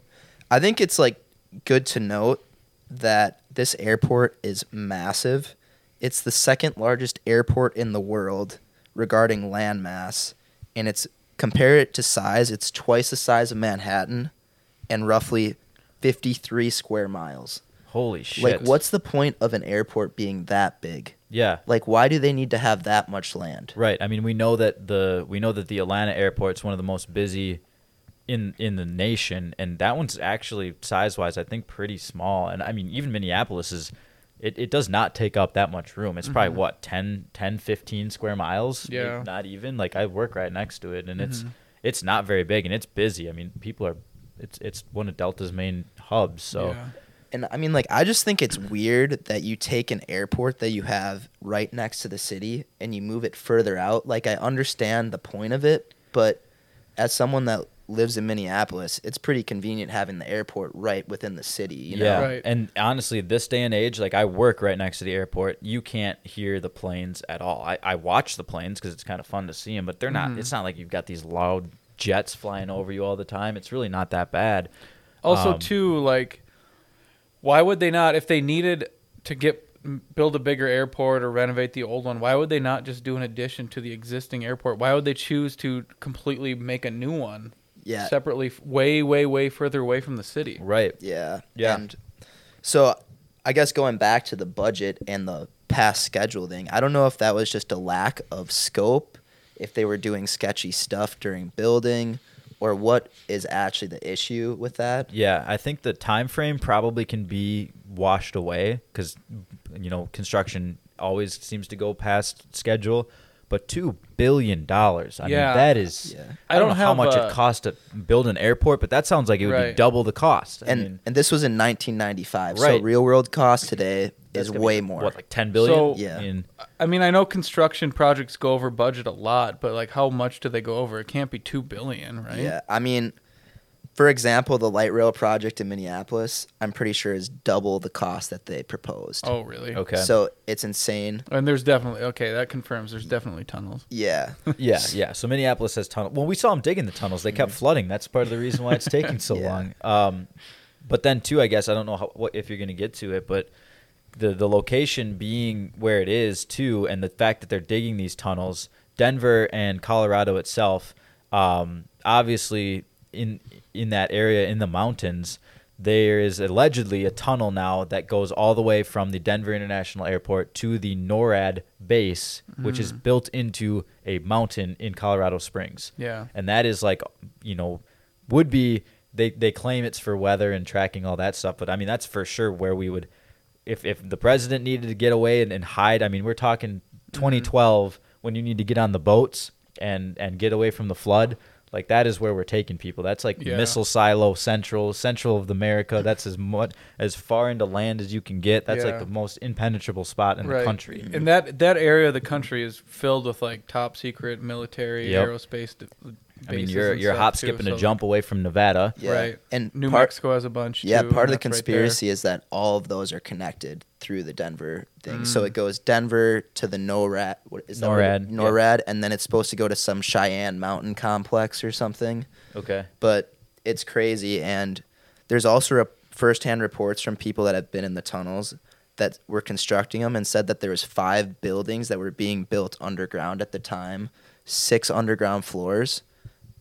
I think it's like good to note that this airport is massive. It's the second largest airport in the world regarding land mass, and it's compare it to size, it's twice the size of Manhattan and roughly 53 square miles. Holy shit! Like what's the point of an airport being that big? Yeah, Like why do they need to have that much land? Right. I mean, we know that the we know that the Atlanta airport is one of the most busy in in the nation, and that one's actually size wise, I think, pretty small. And I mean, even Minneapolis is. It, it does not take up that much room. It's probably Mhm. what 10, 10, 15 square miles. Maybe Yeah. Not even like I work right next to it, and it's Mhm. it's not very big, and it's busy. I mean, people are. It's it's one of Delta's main hubs. So Yeah. And I mean, like, I just think it's weird that you take an airport that you have right next to the city and you move it further out. Like, I understand the point of it, but as someone that lives in Minneapolis, it's pretty convenient having the airport right within the city. You know? yeah, Right. and honestly, this day and age, like I work right next to the airport, you can't hear the planes at all. I, I watch the planes because it's kind of fun to see them, but they're not. Mhm. It's not like you've got these loud jets flying over you all the time. It's really not that bad. Also, Um, too, like, why would they not, if they needed to get build a bigger airport or renovate the old one, why would they not just do an addition to the existing airport? Why would they choose to completely make a new one Yeah. separately, way, way, way further away from the city? Right. Yeah. Yeah. And So, I guess going back to the budget and the past schedule thing, I don't know if that was just a lack of scope, if they were doing sketchy stuff during building, or what is actually the issue with that. Yeah, I think the time frame probably can be washed away because you know construction always seems to go past schedule. But two billion dollars. I Yeah. mean, that is. Yeah. I I don't don't know how have much a- it costs to build an airport, but that sounds like it would be Right. double the cost. I And mean, and this was in 1995. So Right. real world cost today that's is gonna be, way more. What, like ten billion? So- Yeah. I mean, I mean, I know construction projects go over budget a lot, but like, how much do they go over? It can't be two billion, right? Yeah, I mean, for example, the light rail project in Minneapolis, I'm pretty sure is double the cost that they proposed. Oh, really? okay. So it's insane. And there's definitely okay. That confirms there's definitely tunnels. Yeah. Yeah, yeah. So Minneapolis has tunnels. Well, we saw them digging the tunnels. They kept flooding. That's part of the reason why it's taking so Yeah. long. Um, but then too, I guess I don't know how, what if you're going to get to it, but the the location being where it is too, and the fact that they're digging these tunnels, Denver and Colorado itself, um, obviously in in that area in the mountains. There is allegedly a tunnel now that goes all the way from the Denver International Airport to the NORAD base, which is hmm. built into a mountain in Colorado Springs Yeah. and that is like you know would be they they claim it's for weather and tracking all that stuff but i mean that's for sure where we would if if the president needed to get away and, and hide i mean we're talking mm-hmm. 2012 when you need to get on the boats and and get away from the flood like that is where we're taking people that's like Yeah. missile silo central central of america that's as much as far into land as you can get that's like the most impenetrable spot in the country And that that area of the country is filled with like top secret military Yep. aerospace. d- i mean you're you're stuff, hop too, skipping a so- jump away from nevada Yeah. Right. And New part, Mexico has a bunch. Yeah, too, part of the that's right conspiracy is that all of those are connected through the Denver thing. So Mm. it goes Denver to the NORAD. What is that? NORAD, yeah. NORAD, and then it's supposed to go to some Cheyenne mountain complex or something. okay but it's crazy and there's also rep- firsthand reports from people that have been in the tunnels that were constructing them and said that there was five buildings that were being built underground at the time six underground floors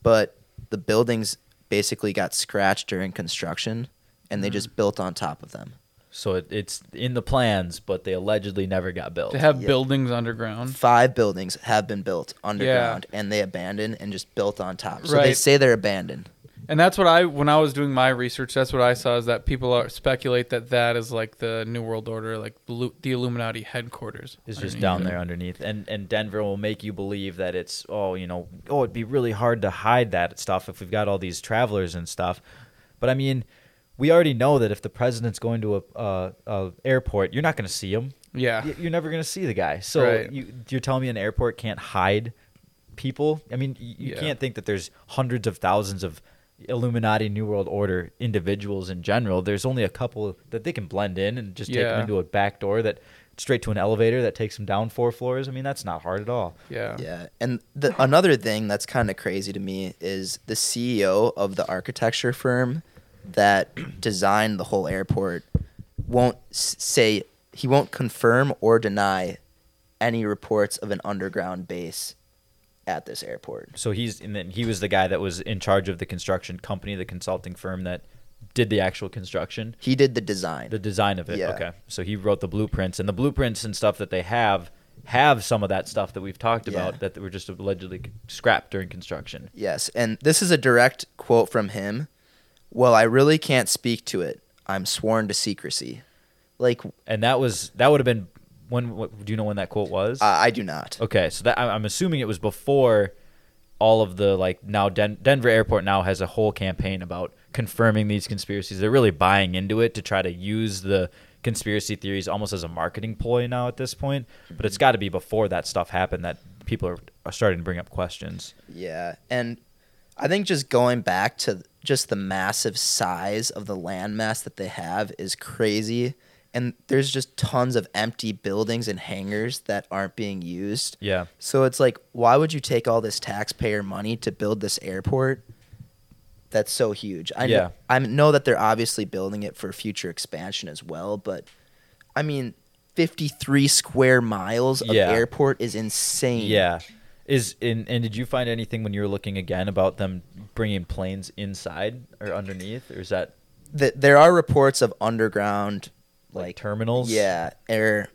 but the buildings basically got scratched during construction and they Mm. just built on top of them So it, it's in the plans, but they allegedly never got built. To have Yeah. buildings underground. five buildings have been built underground and they abandoned and just built on top so they Right. say they're abandoned And that's what I, when I was doing my research, that's what I saw is that people are speculate that that is like the New World Order, like the Illuminati headquarters. Is just down there underneath, and and Denver will make you believe that it's oh you know oh it'd be really hard to hide that stuff if we've got all these travelers and stuff, but I mean we already know that if the president's going to a, a, a airport, you're not going to see him. Yeah. You're never going to see the guy. So Right. you, you're telling me an airport can't hide people? I mean, y- you Yeah. can't think that there's hundreds of thousands of Illuminati New World Order individuals in general. There's only a couple that they can blend in and just take them into a back door that straight to an elevator that takes them down four floors. I mean, that's not hard at all. Yeah. Yeah, and the, another thing that's kind of crazy to me is the CEO of the architecture firm that designed the whole airport won't say he won't confirm or deny any reports of an underground base at this airport. So he's and then he was the guy that was in charge of the construction company, the consulting firm that did the actual construction. He did the design. The design of it. Yeah. Okay. So he wrote the blueprints, and the blueprints and stuff that they have have some of that stuff that we've talked Yeah. about that were just allegedly scrapped during construction. yes, and this is a direct quote from him. Well, I really can't speak to it. I'm sworn to secrecy. Like And that was that would have been when. What, do you know when that quote was? uh, I do not. okay, so that I'm assuming it was before all of the like now Den- Denver Airport now has a whole campaign about confirming these conspiracies. They're really buying into it to try to use the conspiracy theories almost as a marketing ploy now at this point. But it's got to be before that stuff happened that people are, are starting to bring up questions. Yeah, and I think just going back to just the massive size of the landmass that they have is crazy. And there's just tons of empty buildings and hangars that aren't being used. Yeah. So it's like, why would you take all this taxpayer money to build this airport? That's so huge. I Yeah. know, I know that they're obviously building it for future expansion as well, but I mean, 53 square miles of Yeah. airport is insane. Yeah. Is in and did you find anything when you were looking again about them bringing planes inside or underneath, or is that th- there are reports of underground, like, like, terminals. yeah, air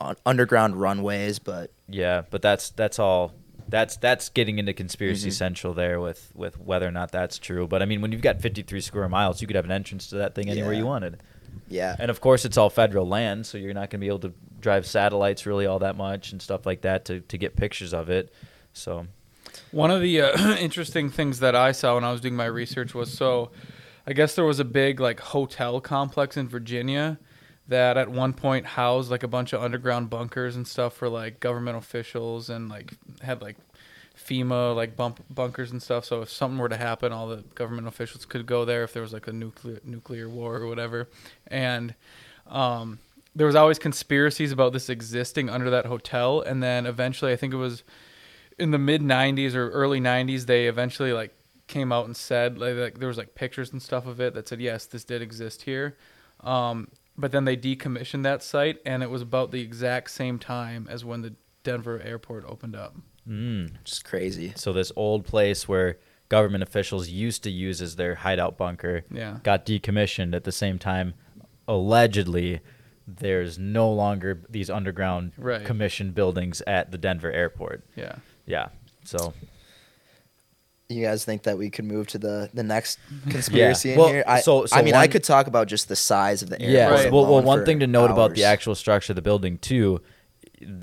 on underground runways, but Yeah, but that's that's all. That's that's getting into conspiracy Mhm. central there with with whether or not that's true. But I mean, when you've got 53 square miles, you could have an entrance to that thing anywhere Yeah. you wanted. yeah, And of course, it's all federal land, so you're not going to be able to drive satellites really all that much and stuff like that to to get pictures of it. So One of the uh, interesting things that I saw when I was doing my research was so, I guess there was a big like hotel complex in Virginia that at one point housed like a bunch of underground bunkers and stuff for like government officials and like had like FEMA like bump bunkers and stuff. So if something were to happen, all the government officials could go there if there was like a nuclear nuclear war or whatever. And um, there was always conspiracies about this existing under that hotel, and then eventually, I think it was in the mid 90s or early 90s they eventually like came out and said like, like there was like pictures and stuff of it that said yes this did exist here um, but then they decommissioned that site and it was about the exact same time as when the denver airport opened up mm. just crazy. so this old place where government officials used to use as their hideout bunker yeah got decommissioned at the same time. Allegedly, there's no longer these underground Right. commission buildings at the Denver airport. yeah Yeah. So You guys think that we could move to the the next conspiracy Well, in here? I, so- so I mean, I one- could talk about just the size of the yeah. Well, well, one thing to note about the actual structure of the building too.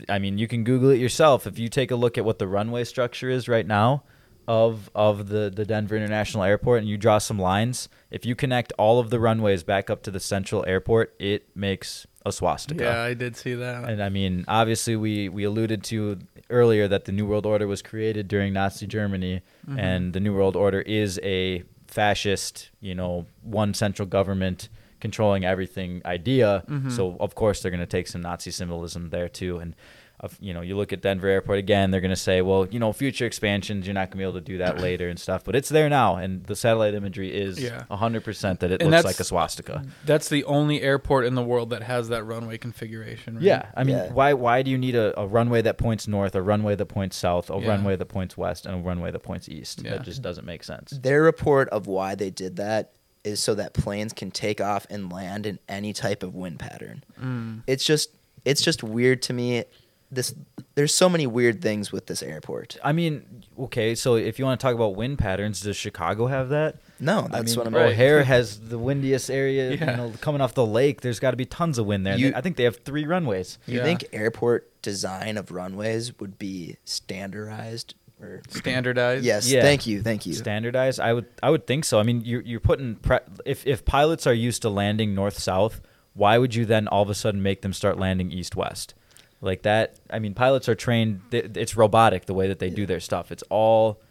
I mean, you can Google it yourself. If you take a look at what the runway structure is right now of of the the Denver International Airport, and you draw some lines, if you connect all of the runways back up to the central airport, it makes a swastika. yeah i did see that And I mean, obviously, we we alluded to earlier that the New World Order was created during Nazi Germany, Mhm. and the New World Order is a fascist, you know, one central government controlling everything idea. Mhm. So of course they're going to take some Nazi symbolism there too, and. Of, you know, you look at Denver Airport again. They're going to say, "Well, you know, future expansions, you're not going to be able to do that later and stuff." But it's there now, and the satellite imagery is Yeah. hundred percent that it And looks like a swastika. that's the only airport in the world that has that runway configuration right? Yeah, I mean, Yeah. why why do you need a, a runway that points north, a runway that points south, a Yeah. runway that points west, and a runway that points east? Yeah. That just doesn't make sense. Their report of why they did that is so that planes can take off and land in any type of wind pattern. Mm. It's just it's just weird to me. This there's so many weird things with this airport. I mean, okay, so if you want to talk about wind patterns, does Chicago have that? No, I that's mean, what I'm. Right. O'Hare has the windiest area. Yeah. You know, coming off the lake, there's got to be tons of wind there. You- I think they have three runways. You Yeah. think airport design of runways would be standardized or standardized Yes, Yeah. thank you, thank you. Standardized? I would I would think so. I mean, you're you're putting pre- if if pilots are used to landing north south, why would you then all of a sudden make them start landing east west? Like that. I mean, pilots are trained. It's robotic the way that they do their stuff. It's all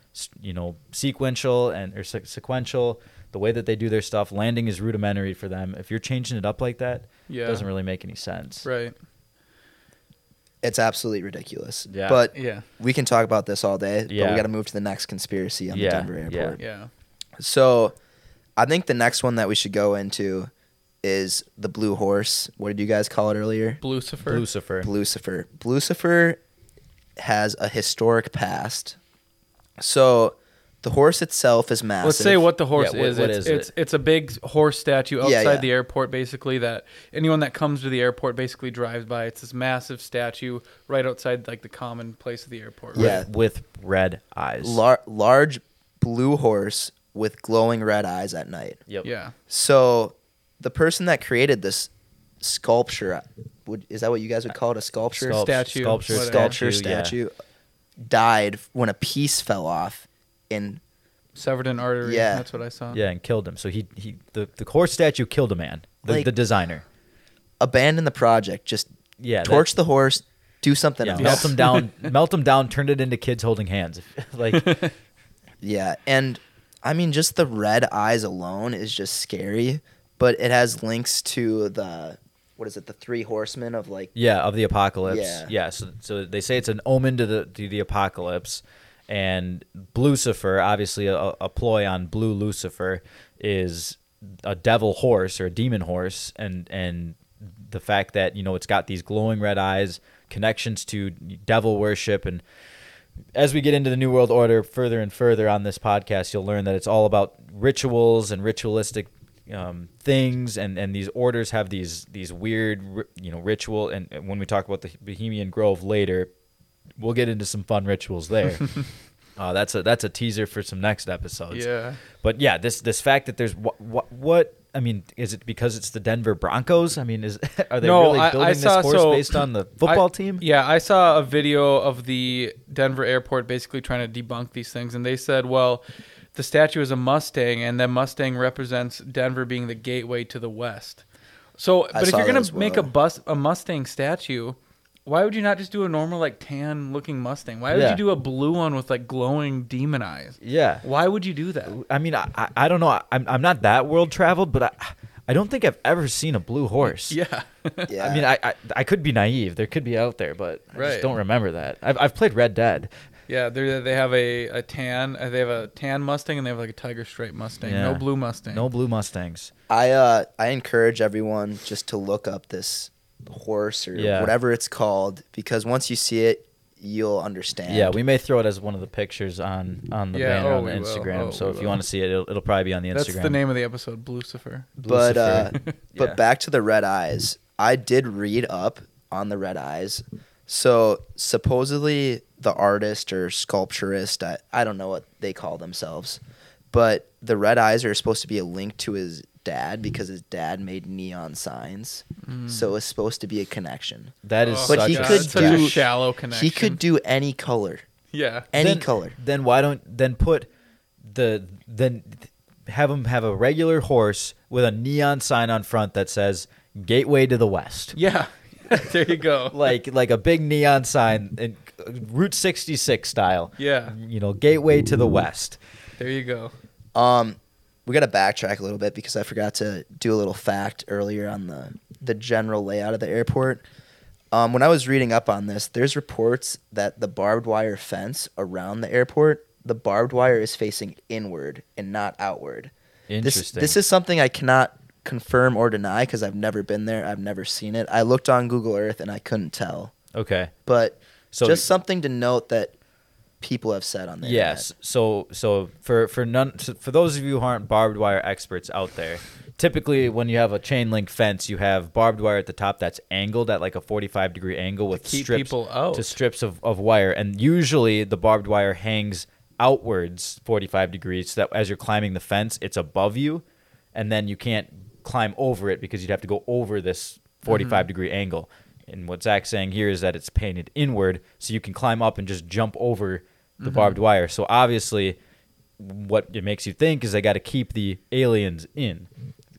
you know sequential and or se- sequential. The way that they do their stuff, landing is rudimentary for them. If you're changing it up like that, yeah it doesn't really make any sense. right It's absolutely ridiculous. Yeah. But yeah we can talk about this all day. But Yeah. we got to move to the next conspiracy on Yeah, the Denver airport yeah. airport. yeah So, I think the next one that we should go into is the Blue Horse. What did you guys call it earlier? Blucifer Blucifer. Blucifer. Blucifer has a historic past. So, the horse itself is massive. Let's say what the horse Yeah, what- is. what it's, is it's it? it's a big horse statue outside Yeah, yeah. the airport, basically. That anyone that comes to the airport basically drives by. It's this massive statue right outside like the common place of the airport. Yeah. With, with red eyes. Lar- large blue horse with glowing red eyes at night. Yep. Yeah. So, the person that created this sculpture, would is that what you guys would call it? A sculpture? Sculpt- Statue, Sculpture. whatever. sculpture statue, yeah. statue died when a piece fell off in Severed an artery. Yeah. That's what I saw. Yeah, and killed him. So he he the, the horse statue killed a man. The, Like- the designer. abandon the project just Yeah. that- torch the horse do something yeah, else melt him down. melt him down. Turned it into kids holding hands. like yeah and i mean just the red eyes alone is just scary but it has links to the what is it the three horsemen of like yeah, of the apocalypse. Yeah. Yeah. so so they say it's an omen to the to the apocalypse, and Blucifer, obviously a, a ploy on blue Lucifer, is a devil horse or a demon horse, and and the fact that you know it's got these glowing red eyes, connections to devil worship, and as we get into the New World Order further and further on this podcast, you'll learn that it's all about rituals and ritualistic um, things and, and these orders have these these weird you know ritual and when we talk about the Bohemian Grove later, we'll get into some fun rituals there. uh, that's a that's a teaser for some next episodes. Yeah. But yeah, this this fact that there's what what what I mean, is it because it's the Denver Broncos? I mean, is are they No, really building I this saw- horse so- based on the football I- team? Yeah, I saw a video of the Denver airport basically trying to debunk these things, and they said, well, the statue is a Mustang, and that Mustang represents Denver being the gateway to the West. So, I but if you're gonna as make a bus a Mustang statue, why would you not just do a normal like tan looking Mustang? Why would Yeah. you do a blue one with like glowing demon eyes? Yeah. Why would you do that? I mean, I, I, I don't know. I'm, I'm not that world traveled, but I, I don't think I've ever seen a blue horse. Yeah. Yeah. I mean, I, I, I could be naive. There could be out there, but I Right. just don't remember that. I've, I've played Red Dead. Yeah, they they have a, a tan uh, they have a tan Mustang and they have like a tiger stripe Mustang. Yeah. No blue Mustang. No blue Mustangs. I uh I encourage everyone just to look up this horse or Yeah. whatever it's called because once you see it, you'll understand. Yeah, we may throw it as one of the pictures on on the Yeah, banner oh, on the we will. Instagram. Oh, so we if you will. want to see it, it'll, it'll probably be on the Instagram. That's Instagram. the name of the episode, Blucifer. But uh Blucifer. but Yeah. back to the red eyes. I did read up on the red eyes. So supposedly the artist or sculpturist, I, I don't know what they call themselves, but the red eyes are supposed to be a link to his dad because his dad made neon signs. Mm. So it's supposed to be a connection. that is Oh, But such he a could such stretch. a shallow connection. He could do any color. yeah. Any Then- color. Then why don't then put the then have him have a regular horse with a neon sign on front that says "Gateway to the West." Yeah. there you go. like like a big neon sign in Route 66 style. Yeah. You know, Gateway to the West. There you go. Um, we got to backtrack a little bit because I forgot to do a little fact earlier on the the general layout of the airport. Um, when I was reading up on this, there's reports that the barbed wire fence around the airport, the barbed wire is facing inward and not outward. This, Interesting. this is something I cannot confirm or deny because I've never been there. I've never seen it. I looked on Google Earth and I couldn't tell. okay. But So just something to note that people have said on the Yes. So so for for none so for those of you who aren't barbed wire experts out there, typically when you have a chain link fence, you have barbed wire at the top that's angled at like a 45 degree angle with keep strips people out. to strips of, of wire and usually the barbed wire hangs outwards 45 degrees so that as you're climbing the fence, it's above you and then you can't climb over it because you'd have to go over this 45 degree angle. And what Zach's saying here is that it's painted inward, so you can climb up and just jump over the barbed wire. So obviously, what it makes you think is they got to keep the aliens in.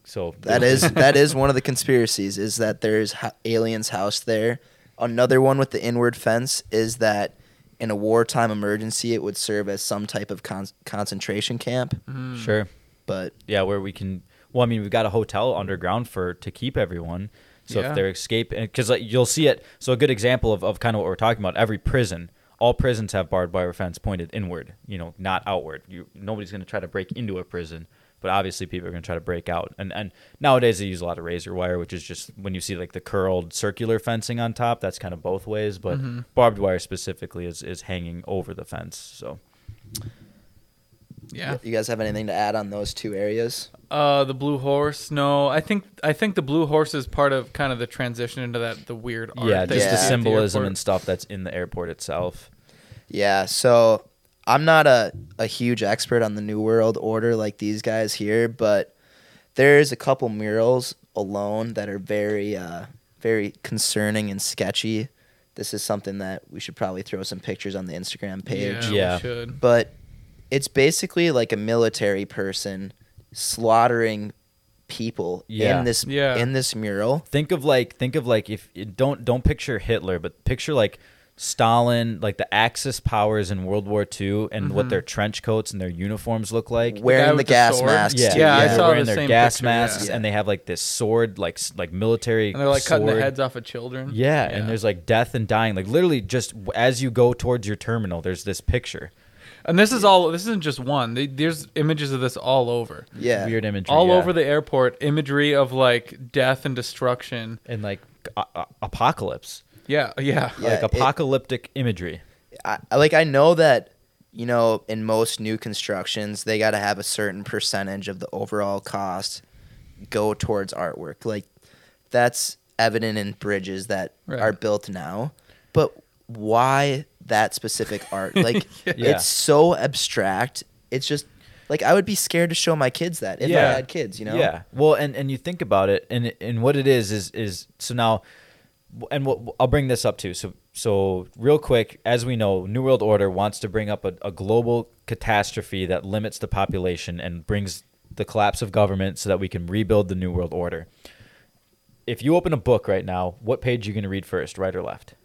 So That is that is one of the conspiracies is that there's ho- aliens housed there. Another one with the inward fence is that in a wartime emergency it would serve as some type of con- concentration camp. Mm. sure, But yeah, where we can. Well, I mean, we've got a hotel underground for to keep everyone. So Yeah. if they're escaping, because like, you'll see it. So a good example of, of kind of what we're talking about. Every prison, all prisons have barbed wire fence pointed inward. You know, not outward. You nobody's going to try to break into a prison, but obviously people are going to try to break out. And and nowadays they use a lot of razor wire, which is just when you see like the curled circular fencing on top. That's kind of both ways, but Mhm. barbed wire specifically is is hanging over the fence. So Yeah. you guys have anything to add on those two areas? Uh, the blue horse. No, I think I think the blue horse is part of kind of the transition into that the weird art. yeah, just you the symbolism airport. and stuff that's in the airport itself. Yeah, so I'm not a, a huge expert on the New World Order like these guys here, but there's a couple murals alone that are very uh, very concerning and sketchy. This is something that we should probably throw some pictures on the Instagram page. Yeah, Yeah. We should. But it's basically like a military person slaughtering people Yeah. in this Yeah. in this mural. Think of like think of like if don't don't picture Hitler, but picture like Stalin, like the Axis powers in World War II, and what Mhm. their trench coats and their uniforms look like. Wearing the, the gas sword? masks. Yeah, too. Yeah, I saw wearing the their same gas picture, yeah. masks, and they have like this sword, like like military. And they're like cutting the heads off of children. Yeah, and there's like death and dying. Like literally, just as you go towards your terminal, there's this picture. And this is all. This isn't just one. They, there's images of this all over, Yeah. Weird imagery. all yeah. over the airport. Imagery of like death and destruction. and like a- a- apocalypse, Yeah, yeah. Yeah, like it- apocalyptic imagery. I, I- like I know that you know in most new constructions they got to have a certain percentage of the overall cost go towards artwork. Like that's evident in bridges that Right. are built now. But why that specific art? Like Yeah. it's so abstract. It's just like I would be scared to show my kids that if I had kids, you know? Yeah. Well, and and you think about it, and and what it is is is so now, and what I'll bring this up too. So so real quick, as we know, New World Order wants to bring up a, a global catastrophe that limits the population and brings the collapse of government so that we can rebuild the New World Order. If you open a book right now, what page are you going to read first, right or left?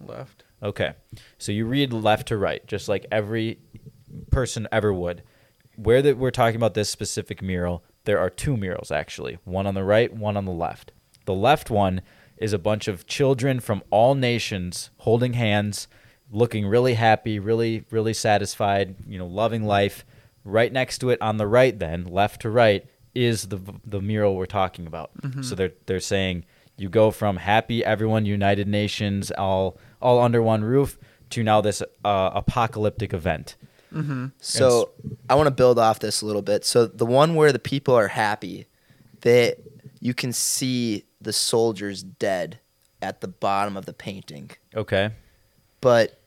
Left. Okay. So you read left to right, just like every person ever would. Where that we're talking about this specific mural, there are two murals actually, one on the right, one on the left. The left one is a bunch of children from all nations holding hands, looking really happy, really really satisfied, you know, loving life. Right next to it on the right then, left to right is the the mural we're talking about. Mm-hmm. So they're they're saying you go from happy everyone united nations all all under one roof to now this uh, apocalyptic event. So I want to build off this a little bit. So the one where the people are happy, that you can see the soldiers dead at the bottom of the painting. Okay. But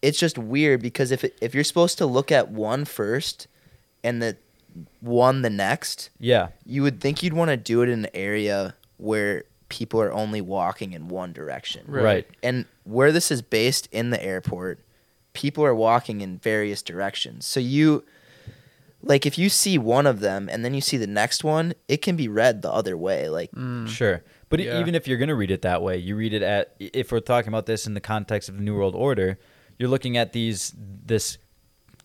it's just weird because if it, if you're supposed to look at one first and the one the next, Yeah. you would think you'd want to do it in an area where people are only walking in one direction. Right. Right. And where this is based in the airport, people are walking in various directions. So you like if you see one of them and then you see the next one, it can be read the other way. Like mm. Sure. But Yeah. even if you're going to read it that way, you read it at if we're talking about this in the context of the New World Order, you're looking at these this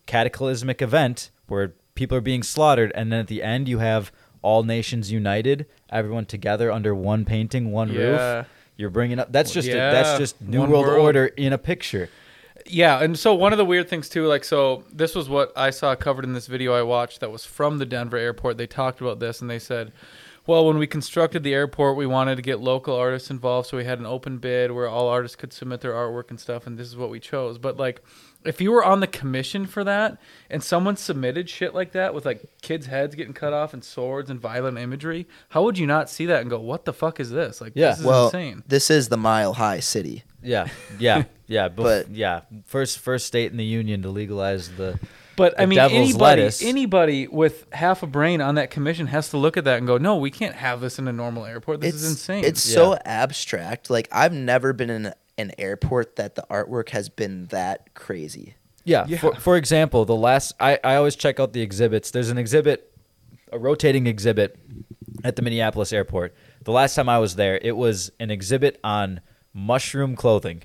cataclysmic event where people are being slaughtered and then at the end you have all nations united, everyone together under one painting, one Yeah. roof. You're bringing up that's just a, that's just New One World, world. Order in a picture. Yeah, and so one of the weird things too, like so this was what I saw covered in this video I watched that was from the Denver airport. They talked about this and they said, Well, when we constructed the airport we wanted to get local artists involved, so we had an open bid where all artists could submit their artwork and stuff, and this is what we chose. But like if you were on the commission for that and someone submitted shit like that with like kids' heads getting cut off and swords and violent imagery, how would you not see that and go, What the fuck is this? Like Yeah. this is well, insane. this is the mile high city. Yeah. Yeah. Yeah, bef- But- yeah, first first state in the union to legalize the But I mean, anybody lettuce. anybody with half a brain on that commission has to look at that and go, "No, we can't have this in a normal airport. This it's is insane." It's so abstract. Like I've never been in an airport that the artwork has been that crazy. Yeah. Yeah. For, for example, the last I, I always check out the exhibits. There's an exhibit, a rotating exhibit at the Minneapolis airport. The last time I was there, it was an exhibit on mushroom clothing.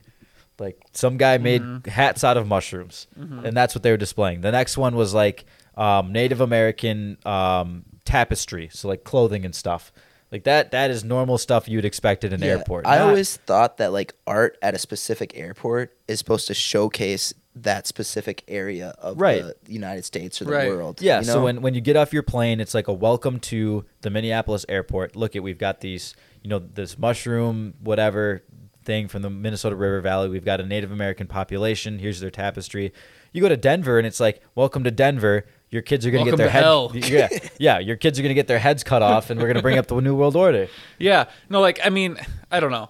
Like some guy made hats out of mushrooms, and that's what they were displaying. The next one was like um, Native American um, tapestry, so like clothing and stuff. Like that. That is normal stuff you'd expect at an Yeah, airport. I Not- always thought that like art at a specific airport is supposed to showcase that specific area of Right. the United States or the Right. world. Yeah, you so know? when, when you get off your plane, it's like a welcome to the Minneapolis airport. Look at we've got these, you know, this mushroom whatever thing from the Minnesota River Valley. We've got a Native American population. Here's their tapestry. You go to Denver and it's like, welcome to Denver. Your kids are gonna get their to head, hell. yeah, yeah. Your kids are gonna get their heads cut off, and we're gonna bring up the New World Order. yeah, no, like I mean, I don't know.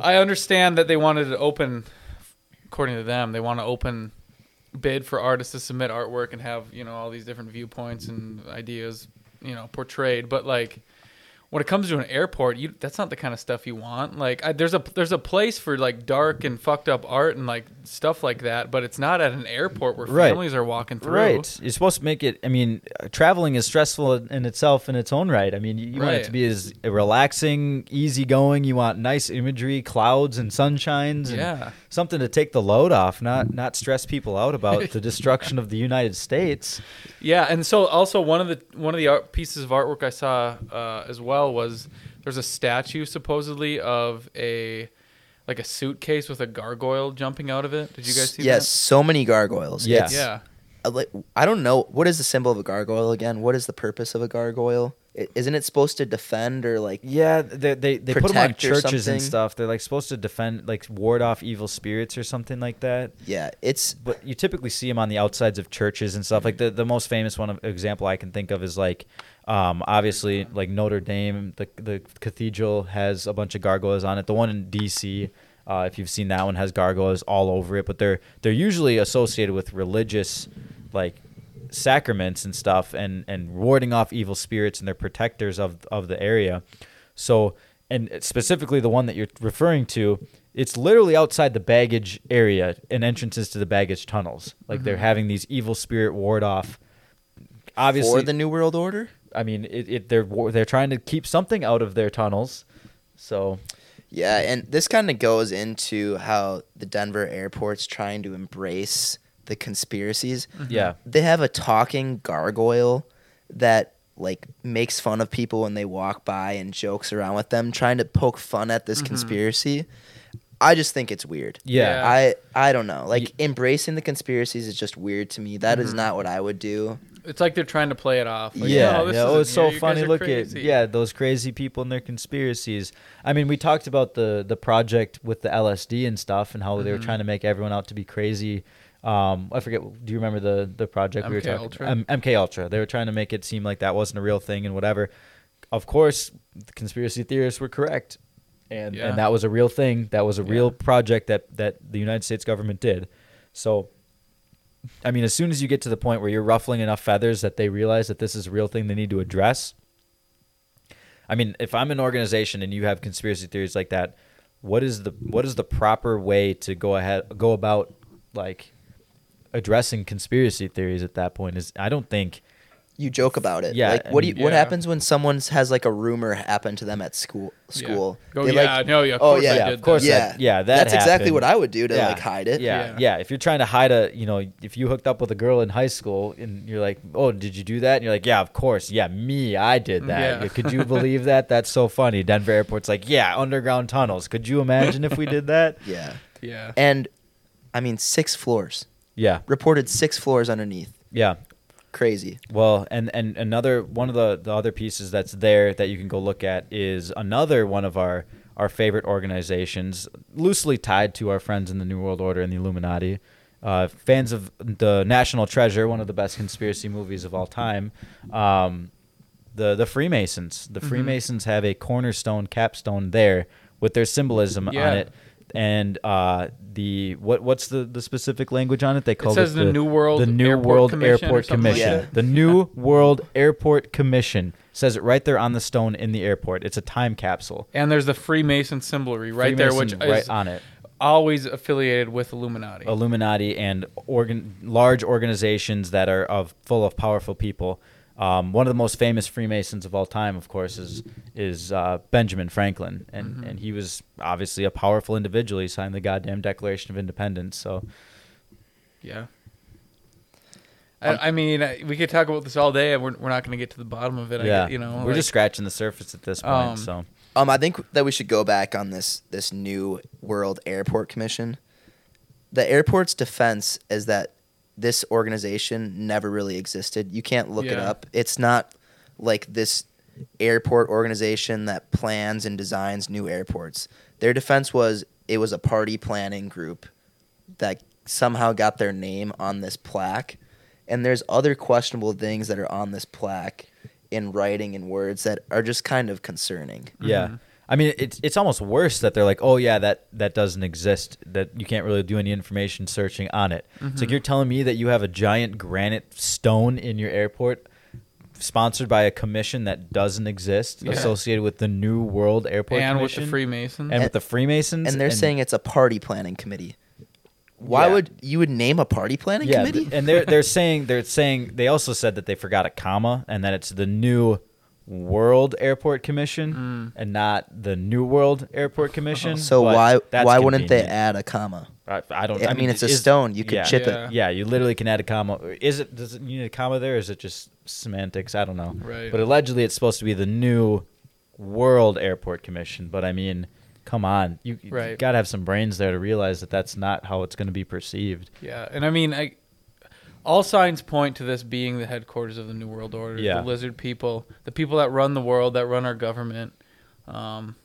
I understand that they wanted to open, according to them, they want to open bid for artists to submit artwork and have you know all these different viewpoints and ideas, you know, portrayed. But like, when it comes to an airport, you that's not the kind of stuff you want. Like, I, there's a there's a place for like dark and fucked up art and like stuff like that, but it's not at an airport where Right. families are walking through. Right. You're supposed to make it. I mean, traveling is stressful in- itself in its own right. I mean, you, you want it to be as relaxing, easygoing. You want nice imagery, clouds and sunshines, and Yeah. Something to take the load off, not not stress people out about the destruction of the United States. Yeah, and so also one of the one of the art pieces of artwork I saw uh, as well was there's a statue supposedly of a like a suitcase with a gargoyle jumping out of it. Did you guys see yes, so many gargoyles. Yeah. that? It's- Yeah. uh, like, I don't know what is the symbol of a gargoyle again. What is the purpose of a gargoyle? Isn't it supposed to defend or like? Yeah, they they, they put them on churches and stuff. They're like supposed to defend, like ward off evil spirits or something like that. Yeah, it's But you typically see them on the outsides of churches and stuff. Like the the most famous one of, example I can think of is like, um, obviously like Notre Dame. The the cathedral has a bunch of gargoyles on it. The one in D.C. Uh, if you've seen that one, has gargoyles all over it. But they're they're usually associated with religious, like sacraments and stuff and and warding off evil spirits and they're protectors of of the area. So and specifically the one that you're referring to it's literally outside the baggage area and entrances to the baggage tunnels. Like they're mm-hmm. having these evil spirit ward off. Obviously for the New World Order. i mean it, it they're they're trying to keep something out of their tunnels. So Yeah, and this kind of goes into how the Denver airport's trying to embrace the conspiracies. Mm-hmm. yeah They have a talking gargoyle that like makes fun of people when they walk by and jokes around with them, trying to poke fun at this mm-hmm. conspiracy. I just think it's weird. yeah, Yeah. I I don't know. Like embracing the conspiracies is just weird to me. That is mm-hmm. not what I would do. It's like they're trying to play it off. Like, yeah, "No, this yeah. Oh, it's so. You funny. Look crazy." at yeah, those crazy people and their conspiracies. I mean, we talked about the the project with the LSD and stuff, and how they were Mm-hmm. trying to make everyone out to be crazy. Um, I forget. Do you remember the the project we were MK talking? Ultra? Um, MK Ultra. They were trying to make it seem like that wasn't a real thing and whatever. Of course, the conspiracy theorists were correct, and Yeah. and that was a real thing. That was a real Yeah. project that that the United States government did. So I mean, as soon as you get to the point where you're ruffling enough feathers that they realize that this is a real thing they need to address. I mean, if I'm an organization and you have conspiracy theories like that, what is the what is the proper way to go ahead go about like addressing conspiracy theories at that point? Is I don't think You joke about it. Yeah, Like what do you, and- what happens when someone has like a rumor happen to them at school Yeah. school? Oh, They, yeah, like- no, yeah, oh, yeah, yeah, of oh, course. Yeah. that, yeah, that That's exactly what I would do to yeah. like hide it. Yeah, Yeah. yeah, If you're trying to hide a, you know, if you hooked up with a girl in high school and you're like, "Oh, did you do that?" and you're like, "Yeah, of course. Yeah, me, I did mm, that." Yeah. Could you believe that? That's so funny. Denver Airport's like, "Yeah, underground tunnels." Could you imagine if we did that? Yeah. Yeah. And I mean six floors. Yeah, Reported six floors underneath. yeah. Crazy. Well, and and another one of the the other pieces that's there that you can go look at is another one of our our favorite organizations, loosely tied to our friends in the New World Order and the Illuminati. Uh, fans of the National Treasure, one of the best conspiracy movies of all time. Um, the the Freemasons. The Mhm. Freemasons have a cornerstone capstone there with their symbolism Yeah. on it. And uh, the what what's the, the specific language on it? They call says the New World the New Airport World Commission Airport something like Commission. The New World Airport Commission says it right there on the stone in the airport. It's a time capsule. And there's the Freemason symbolry right there, which right is on it. always affiliated with Illuminati. Illuminati and organ large organizations that are of full of powerful people. Um, one of the most famous Freemasons of all time, of course, is is uh, Benjamin Franklin, and Mhm. and he was obviously a powerful individual. He signed the goddamn Declaration of Independence. So Yeah. Um, I, I mean, I- we could talk about this all day, and we're, we're not going to get to the bottom of it. I yeah, get- you know, we're like- just scratching the surface at this point. Um, so Um, I think that we should go back on this this new World Airport Commission. The airport's defense is that this organization never really existed. You can't look it Yeah. up. It's not like this airport organization that plans and designs new airports. Their defense was it was a party planning group that somehow got their name on this plaque. And there's other questionable things that are on this plaque in writing and words that are just kind of concerning. Yeah. Mm-hmm. I mean, it's it's almost worse that they're like, oh yeah, that that doesn't exist. That you can't really do any information searching on it. It's like mm-hmm. you're telling me that you have a giant granite stone in your airport, sponsored by a commission that doesn't exist, Yeah. associated with the New World Airport and with the Freemasons. and with the Freemasons, and they're saying it's a party planning committee. Why Yeah. would you would name a party planning yeah, committee? th- and they're they're saying they're saying they also said that they forgot a comma and that it's the New World Airport Commission Mm. and not the New World Airport Commission. so but why that's why wouldn't they convenient. add a comma? I, I don't. I, mean, it's a is- stone. You could yeah. chip Yeah. it. Yeah, you literally can add a comma. Is it? Does it you need a comma there? Or is it just semantics? I don't know. Right. But allegedly, it's supposed to be the new World Airport Commission. But I mean, come on, you, you Right. got to have some brains there to realize that that's not how it's going to be perceived. Yeah, and I mean, I all signs point to this being the headquarters of the New World Order. Yeah. The lizard people, the people that run the world, that run our government. Um,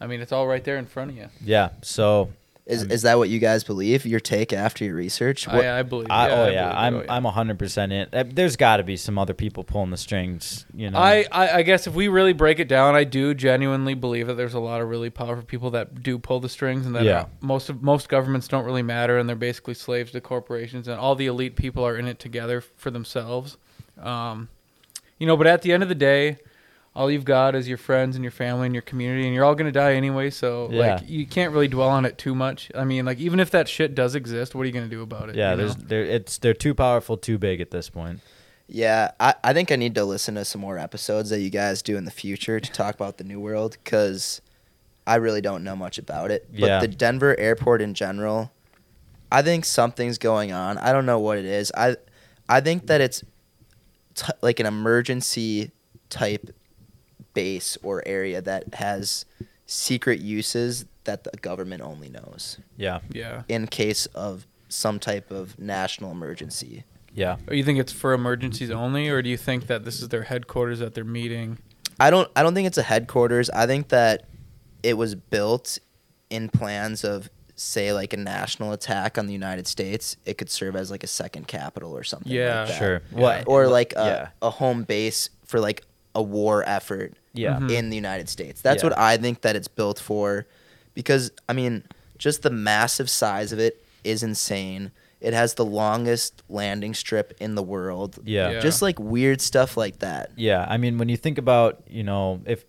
I mean, it's all right there in front of you. Yeah. So Is is that what you guys believe? Your take after your research? What, I, I believe. I, yeah, oh I yeah, believe it. I'm Oh, yeah. I'm hundred percent in. Uh, There's got to be some other people pulling the strings. You know. I, I, I guess if we really break it down, I do genuinely believe that there's a lot of really powerful people that do pull the strings, and that Yeah. most of most governments don't really matter, and they're basically slaves to corporations, and all the elite people are in it together for themselves. Um, you know, but at the end of the day, all you've got is your friends and your family and your community, and you're all gonna die anyway. So Yeah. like, you can't really dwell on it too much. I mean, like, even if that shit does exist, what are you gonna do about it? yeah, you know? there's they're it's they're too powerful, too big at this point. Yeah, I, I think I need to listen to some more episodes that you guys do in the future to talk about the New World because I really don't know much about it. But Yeah. the Denver airport in general, I think something's going on. I don't know what it is. I I think that it's t- like an emergency type base or area that has secret uses that the government only knows Yeah, yeah. in case of some type of national emergency. yeah, Or you think it's for emergencies only, or do you think that this is their headquarters at their meeting? I don't I don't think it's a headquarters. I think that it was built in plans of say like a national attack on the United States. It could serve as like a second capital or something. Yeah. like that. sure. Yeah. What Or like a, yeah. a home base for like a war effort yeah, Mhm. in the United States. That's Yeah. what I think that it's built for because I mean just the massive size of it is insane. It has the longest landing strip in the world. yeah, Yeah. Just like weird stuff like that. Yeah, I mean, when you think about, you know, if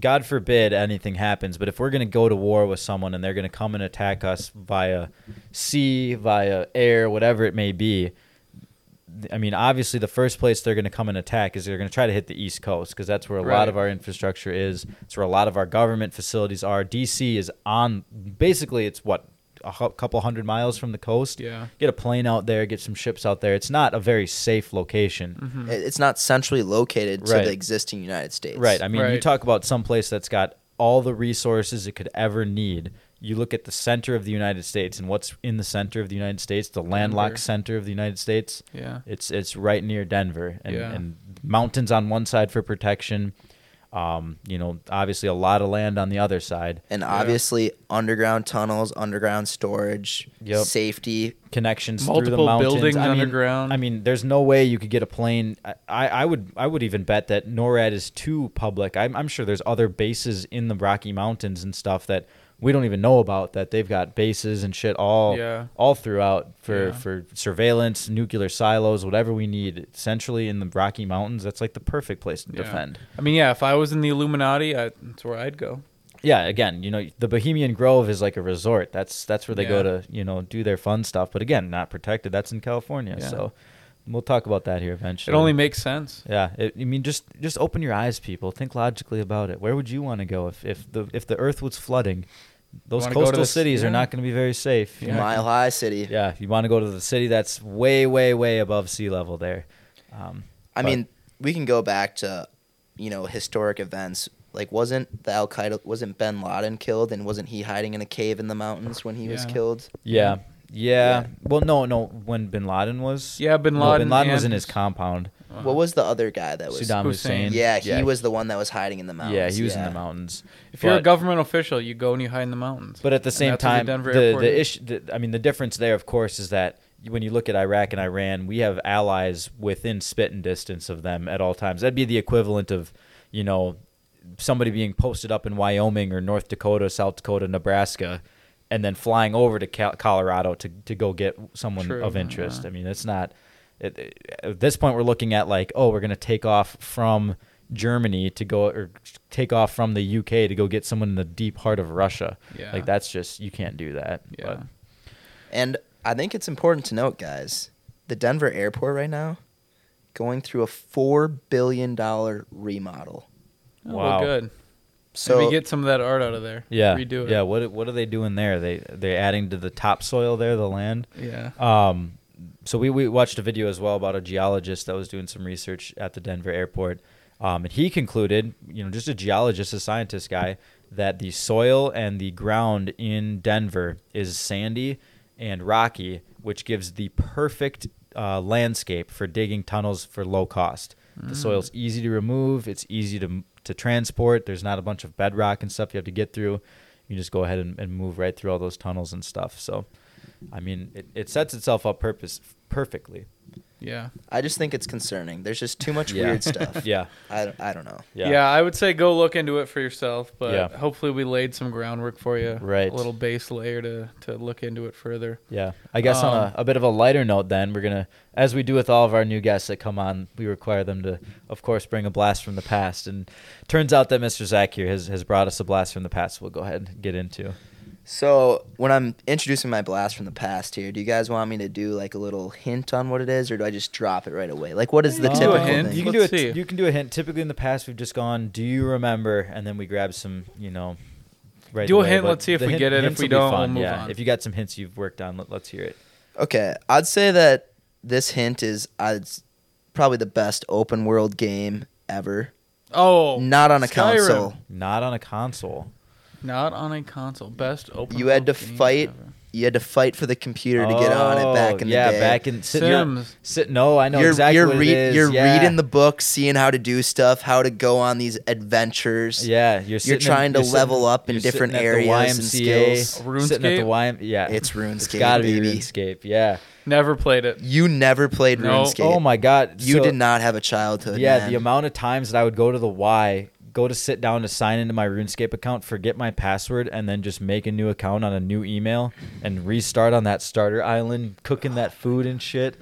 God forbid anything happens, but if we're going to go to war with someone and they're going to come and attack us via sea, via air, whatever it may be, I mean, obviously, the first place they're going to come and attack is they're going to try to hit the East Coast because that's where a lot of our infrastructure is. It's where a lot of our government facilities are. DC is on, basically, it's what, a couple hundred miles from the coast? Yeah. Get a plane out there, get some ships out there. It's not a very safe location. Mhm. It's not centrally located to Right. the existing United States. Right. I mean, you talk about some place that's got all the resources it could ever need. You look at the center of the United States and what's in the center of the United States, the landlocked Denver. center of the United States. Yeah. It's it's right near Denver and, Yeah. and mountains on one side for protection. Um, you know, obviously a lot of land on the other side. And Yeah. obviously, underground tunnels, underground storage, Yep. safety. Connections through the mountains. buildings I mean, underground. I mean, there's no way you could get a plane. I, I would I would even bet that NORAD is too public. I'm, I'm sure there's other bases in the Rocky Mountains and stuff that we don't even know about. That they've got bases and shit all Yeah. all throughout for Yeah. for surveillance, nuclear silos, whatever we need. Centrally in the Rocky Mountains, that's like the perfect place to Yeah. defend. I mean, yeah. If I was in the Illuminati, I, that's where I'd go. Yeah, again, you know, the Bohemian Grove is like a resort. That's that's where they go to, you know, do their fun stuff. But again, not protected. That's in California. So we'll talk about that here eventually. It only makes sense. Yeah, it, I mean, just just open your eyes, people. Think logically about it. Where would you want to go if, if the if the Earth was flooding? Those Wanna go to coastal this- cities yeah. are not going to be very safe. Yeah. Mile High City. Yeah, you want to go to the city that's way, way, way above sea level there. Um, I but- mean, we can go back to, you know, historic events. Like, wasn't the Al Qaeda, wasn't Bin Laden killed, and wasn't he hiding in a cave in the mountains when he was killed? yeah, yeah, Yeah. Well, no, no. When Bin Laden was, Yeah, Bin no, Laden. Bin Laden was in his his- compound. What was the other guy that was? Saddam Hussein. Hussein. Yeah, he was the one that was hiding in the mountains. Yeah, he was in the mountains. If you're a government official, you go and you hide in the mountains. But at the same that's what the time, the the issue, the, I mean, the difference there, of course, is that when you look at Iraq and Iran, we have allies within spitting distance of them at all times. That'd be the equivalent of, you know, somebody being posted up in Wyoming or North Dakota, South Dakota, Nebraska, and then flying over to Cal- Colorado to to go get someone True, of interest. yeah. I mean, it's not. It, it- at this point, we're looking at like, oh, we're gonna take off from Germany to go or take off from the UK to go get someone in the deep heart of Russia. Yeah. Like that's just you can't do that. Yeah. But And I think it's important to note, guys, the Denver airport right now going through a four billion dollar remodel. Oh, Wow. Well, good. So Maybe get some of that art out of there. yeah, Redo it. yeah. What what are they doing there? They they're adding to the topsoil there, the land. Yeah. Um, so we, we watched a video as well about a geologist that was doing some research at the Denver airport. Um, and he concluded, you know, just a geologist, a scientist guy, that the soil and the ground in Denver is sandy and rocky, which gives the perfect uh, landscape for digging tunnels for low cost. The soil's easy to remove. It's easy to to transport. There's not a bunch of bedrock and stuff you have to get through. You just go ahead and, and move right through all those tunnels and stuff. So, I mean, it, it sets itself up purpose perfectly. Yeah. I just think it's concerning. There's just too much Yeah. weird stuff. Yeah. I, don't- I don't know. yeah. I would say go look into it for yourself, but Yeah. hopefully we laid some groundwork for you. Right. A little base layer to, to look into it further. Yeah. I guess on Um, a, a bit of a lighter note, then, we're going to, as we do with all of our new guests that come on, we require them to, of course, bring a blast from the past. And turns out that Mr. Zach here has, has brought us a blast from the past we'll go ahead and get into. So when I'm introducing my blast from the past here, do you guys want me to do like a little hint on what it is, or do I just drop it right away? Like, what is the You do a typical hint. thing? You can Let's do a, see. You can do a hint. Typically in the past, we've just gone, do you remember? And then we grab some, you know, right Do a away. hint, But let's see if the we hint- get it. If hints we will be don't, we'll fun, move yeah. on. If you got some hints you've worked on, let, let's hear it. Okay, I'd say that this hint is uh, it's probably the best open world game ever. Oh. Not on a Skyrim. console. Not on a console. Not on a console. Best open. You had to fight ever. You had to fight for the computer to get on it back Oh, in yeah, the day. Yeah, back in sit, Sims. sit. No, I know you're exactly you're, what read- it is. you're yeah. reading the book, seeing how to do stuff, how to go on these adventures. Yeah, you're You're sitting in- trying to you're level sitting- up in you're different sitting at the areas and YMCA, skills. Sitting at the RuneScape? YM, yeah, It's RuneScape, It's gotta be. RuneScape. Yeah. Never played it. You never played No. Oh RuneScape. Oh my God. You So- did not have a childhood. Yeah, man. the amount of times that I would go to the Y, go to sit down to sign into my RuneScape account, forget my password, and then just make a new account on a new email and restart on that starter island, cooking that food and shit.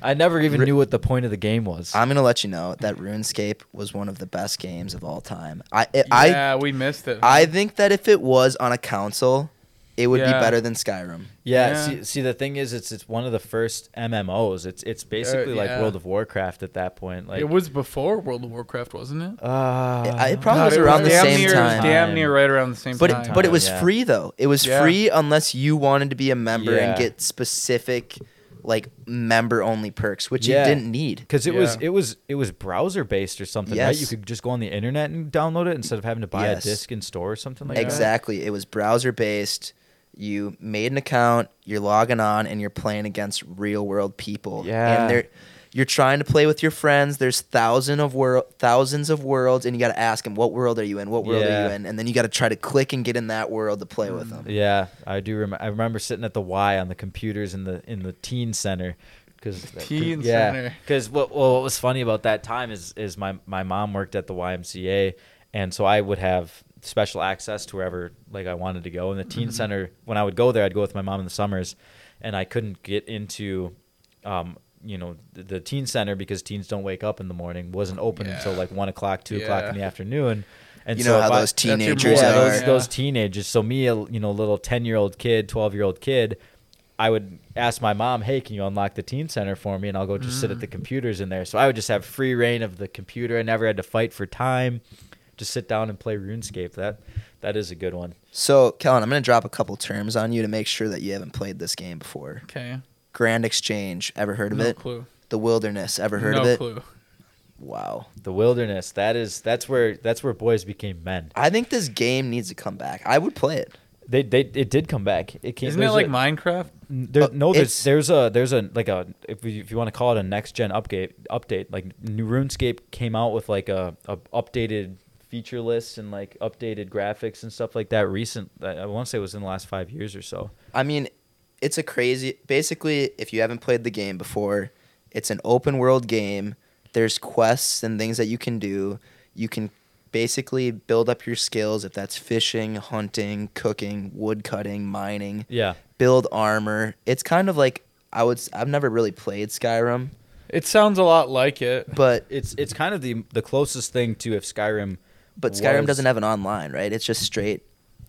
I never even Ru- knew what the point of the game was. I'm gonna let you know that RuneScape was one of the best games of all time. I it, I Yeah, we missed it. I think that if it was on a console, it would Yeah. be better than Skyrim. yeah, Yeah. See, see, the thing is, it's it's one of the first MMOs. It's it's basically like Uh, yeah. World of Warcraft at that point. Like it was before World of Warcraft, wasn't it? Uh, It- it probably was it around the same near, time. Damn near right around the same But time. it, but it was yeah. free though. It was Yeah. free unless you wanted to be a member Yeah. and get specific like member only perks, which Yeah. you didn't need. because it was it was it was browser based or something, right? You could just go on the internet and download it instead of having to buy Yes. a disc in store or something like that. Exactly. It was browser based. You made an account, you're logging on, and you're playing against real world people. Yeah. And they're you're trying to play with your friends. There's thousand of world, thousands of worlds, and you got to ask them, "What world are you in? What world are you in?" And then you got to try to click and get in that world to play with mm. them. Yeah, I do. Rem- I remember sitting at the Y on the computers in the in the teen center. Cause, Teen yeah, center. Because what well, what was funny about that time is is my my mom worked at the YMCA, and so I would have special access to wherever like I wanted to go. And the teen Mhm. center, when I would go there, I'd go with my mom in the summers, and I couldn't get into, um, you know, the, the teen center because teens don't wake up in the morning. wasn't open until like one o'clock, two o'clock in the afternoon. And you so know how I- those teenagers yeah, are. those Yeah. those teenagers. So me, a you know, little ten year old kid, twelve year old kid, I would ask my mom, "Hey, can you unlock the teen center for me?" And I'll go just sit at Mm. the computers in there. So I would just have free reign of the computer. I never had to fight for time. Just sit down and play RuneScape. That that is a good one. So, Kellen, I'm going to drop a couple terms on you to make sure that you haven't played this game before. okay. Grand Exchange, ever heard of it? no it? clue. The Wilderness, ever heard no of it? No clue. Wow. The wilderness. That is that's where that's where boys became men. I think this game needs to come back. I would play it. They they it did come back. It came. Isn't it like a- Minecraft? There, Uh, no, there's there's a there's a like a if you, if you want to call it a next gen update update like new RuneScape came out with like a, a updated feature list and like updated graphics and stuff like that recent I, I want to say it was in the last five years or so. I mean, it's a crazy. Basically, if you haven't played the game before, it's an open world game. There's quests and things that you can do. You can basically build up your skills if that's fishing, hunting, cooking, wood cutting, mining, Yeah, build armor. It's kind of like I would. I've never really played Skyrim, It sounds a lot like it. but it's it's kind of the the closest thing to if Skyrim. But Skyrim was- doesn't have an online, right? It's just straight.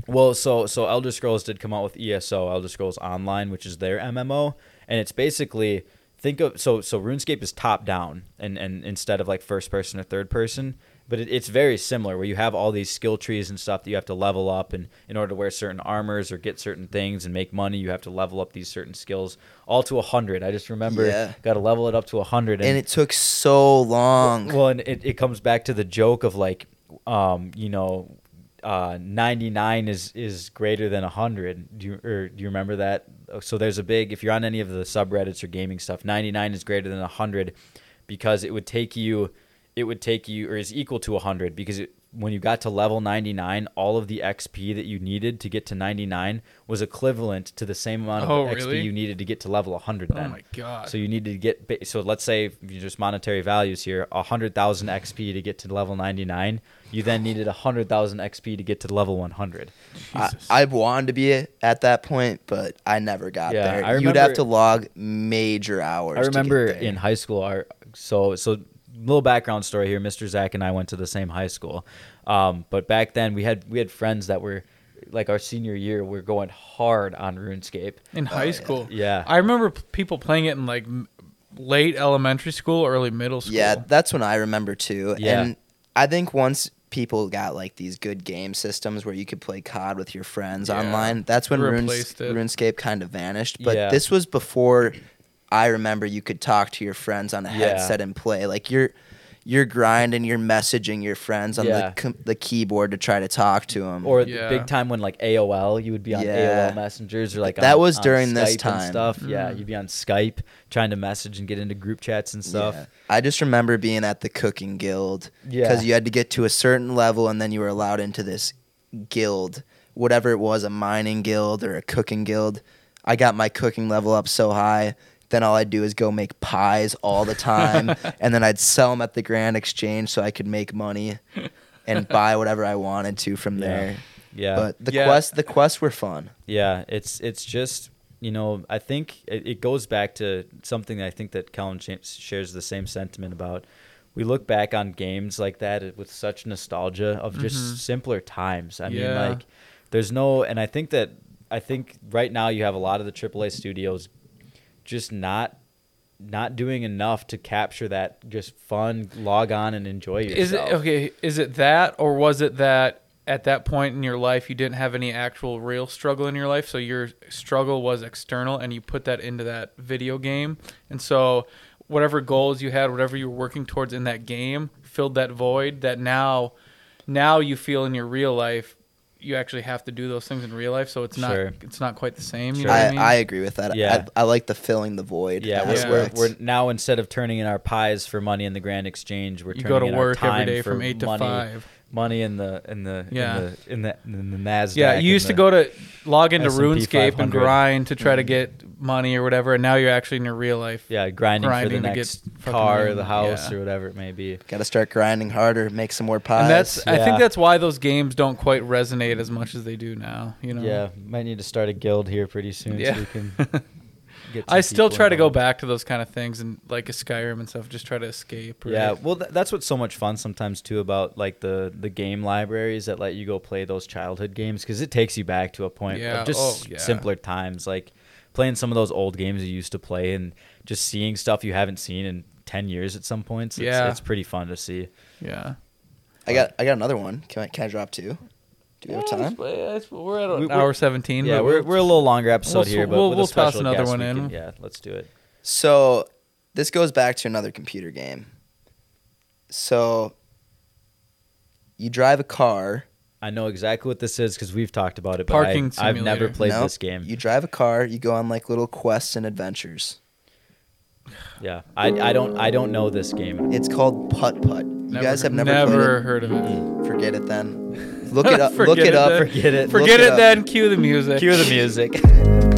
Well, so so Elder Scrolls did come out with ESO, Elder Scrolls Online, which is their MMO, and it's basically think of so so RuneScape is top down and and instead of like first person or third person, but it, it's very similar where you have all these skill trees and stuff that you have to level up and in order to wear certain armors or get certain things and make money, you have to level up these certain skills all to a hundred. I just remember Yeah. got to level it up to a hundred And it took so long. well, and it, it comes back to the joke of like, um, you know, uh, 99 is is greater than 100. Do you or do you remember that? So there's a big if you're on any of the subreddits or gaming stuff, 99 is greater than 100 because it would take you it would take you or is equal to 100 because it, when you got to level 99, all of the XP that you needed to get to 99 was equivalent to the same amount of Oh, XP really? you needed to get to level 100 Oh then. my god. So you need to get so let's say just monetary values here, hundred thousand XP to get to level ninety nine. You then needed hundred thousand XP to get to level one hundred. I, Jesus. I wanted to be at that point, but I never got Yeah, there. I You'd have to log major hours. I to get remember there. in high school, our so so little background story here. Mr. Zach and I went to the same high school, um, but back then we had we had friends that were like our senior year. We're going hard on RuneScape. in high yeah. school. Yeah. I remember p- people playing it in like m- late elementary school, early middle school. Yeah, that's when I remember too. Yeah. And I think once people got like these good game systems where you could play COD with your friends Yeah. online, that's when Runes, RuneScape kind of vanished. But Yeah. this was before I remember you could talk to your friends on a Yeah. headset and play. Like you're you're grinding, you're messaging your friends on Yeah. the com- the keyboard to try to talk to them. Or Yeah. the big time when like AOL, you would be on Yeah. AOL messengers or like That on- was on during this Skype and time. stuff. Yeah, Mm. you'd be on Skype trying to message and get into group chats and stuff. Yeah. I just remember being at the cooking guild Yeah. because you had to get to a certain level and then you were allowed into this guild, whatever it was, a mining guild or a cooking guild. I got my cooking level up so high. Then all I'd do is go make pies all the time, and then I'd sell them at the Grand Exchange so I could make money and buy whatever I wanted to from Yeah. there. Yeah. But the Yeah. quest, the quests were fun. Yeah, it's it's just you know I think it, it goes back to something I think that Kellen sh- shares the same sentiment about. We look back on games like that with such nostalgia of just Mhm. simpler times. I mean, like there's no, and I think that I think right now you have a lot of the AAA studios just not not doing enough to capture that just fun log on and enjoy yourself. Is it okay? Is it that, or was it that at that point in your life you didn't have any actual real struggle in your life, so your struggle was external, and you put that into that video game, and so whatever goals you had, whatever you were working towards in that game, filled that void that now, now you feel in your real life. You actually have to do those things in real life, so it's not Sure. it's not quite the same. You Sure. know what I, I mean? I agree with that. Yeah. I, I like the filling the void. Yeah, Yeah. we're, we're, we're now instead of turning in our pies for money in the Grand Exchange, we're you turning go to in our work every time day for from eight to money, five. Money in the in the Yeah. in the in the, in the Nasdaq. Yeah, you used to go to log into S&P RuneScape and grind to try to Mhm. get money or whatever, and now you're actually in your real life. yeah grinding, grinding for to the get next car, or the house, yeah. or whatever it may be. Got to start grinding harder, make some more pies. And that's I think that's why those games don't quite resonate as much as they do now. You know. Yeah, might need to start a guild here pretty soon Yeah. so we can. Get I still try to go back to those kind of things and like a Skyrim and stuff. Just try to escape. Right? Yeah, well, th- that's what's so much fun sometimes too about like the the game libraries that let you go play those childhood games because it takes you back to a point Yeah, of just oh, yeah. simpler times, like playing some of those old games you used to play and just seeing stuff you haven't seen in ten years at some points. It's, Yeah. it's pretty fun to see. Yeah. I got I got another one. Can I can I drop two? Do we have time? it's- it's- We're at an we're- hour seventeen. Yeah, but we're we're a little longer episode we'll- here, but we'll- we'll toss another one in. can- yeah, let's do it. So this goes back to another computer game. So you drive a car. I know exactly what this is because we've talked about it, but Parking I, I've never played Nope. this game. You drive a car. You go on like little quests and adventures. yeah, I, I don't I don't know this game. It's called Putt Putt. You Never- guys have never, never played heard of it. it. Forget it then. Look it up. Forget look it, up. Forget it. Look Forget it it then. Cue the music. Cue the music.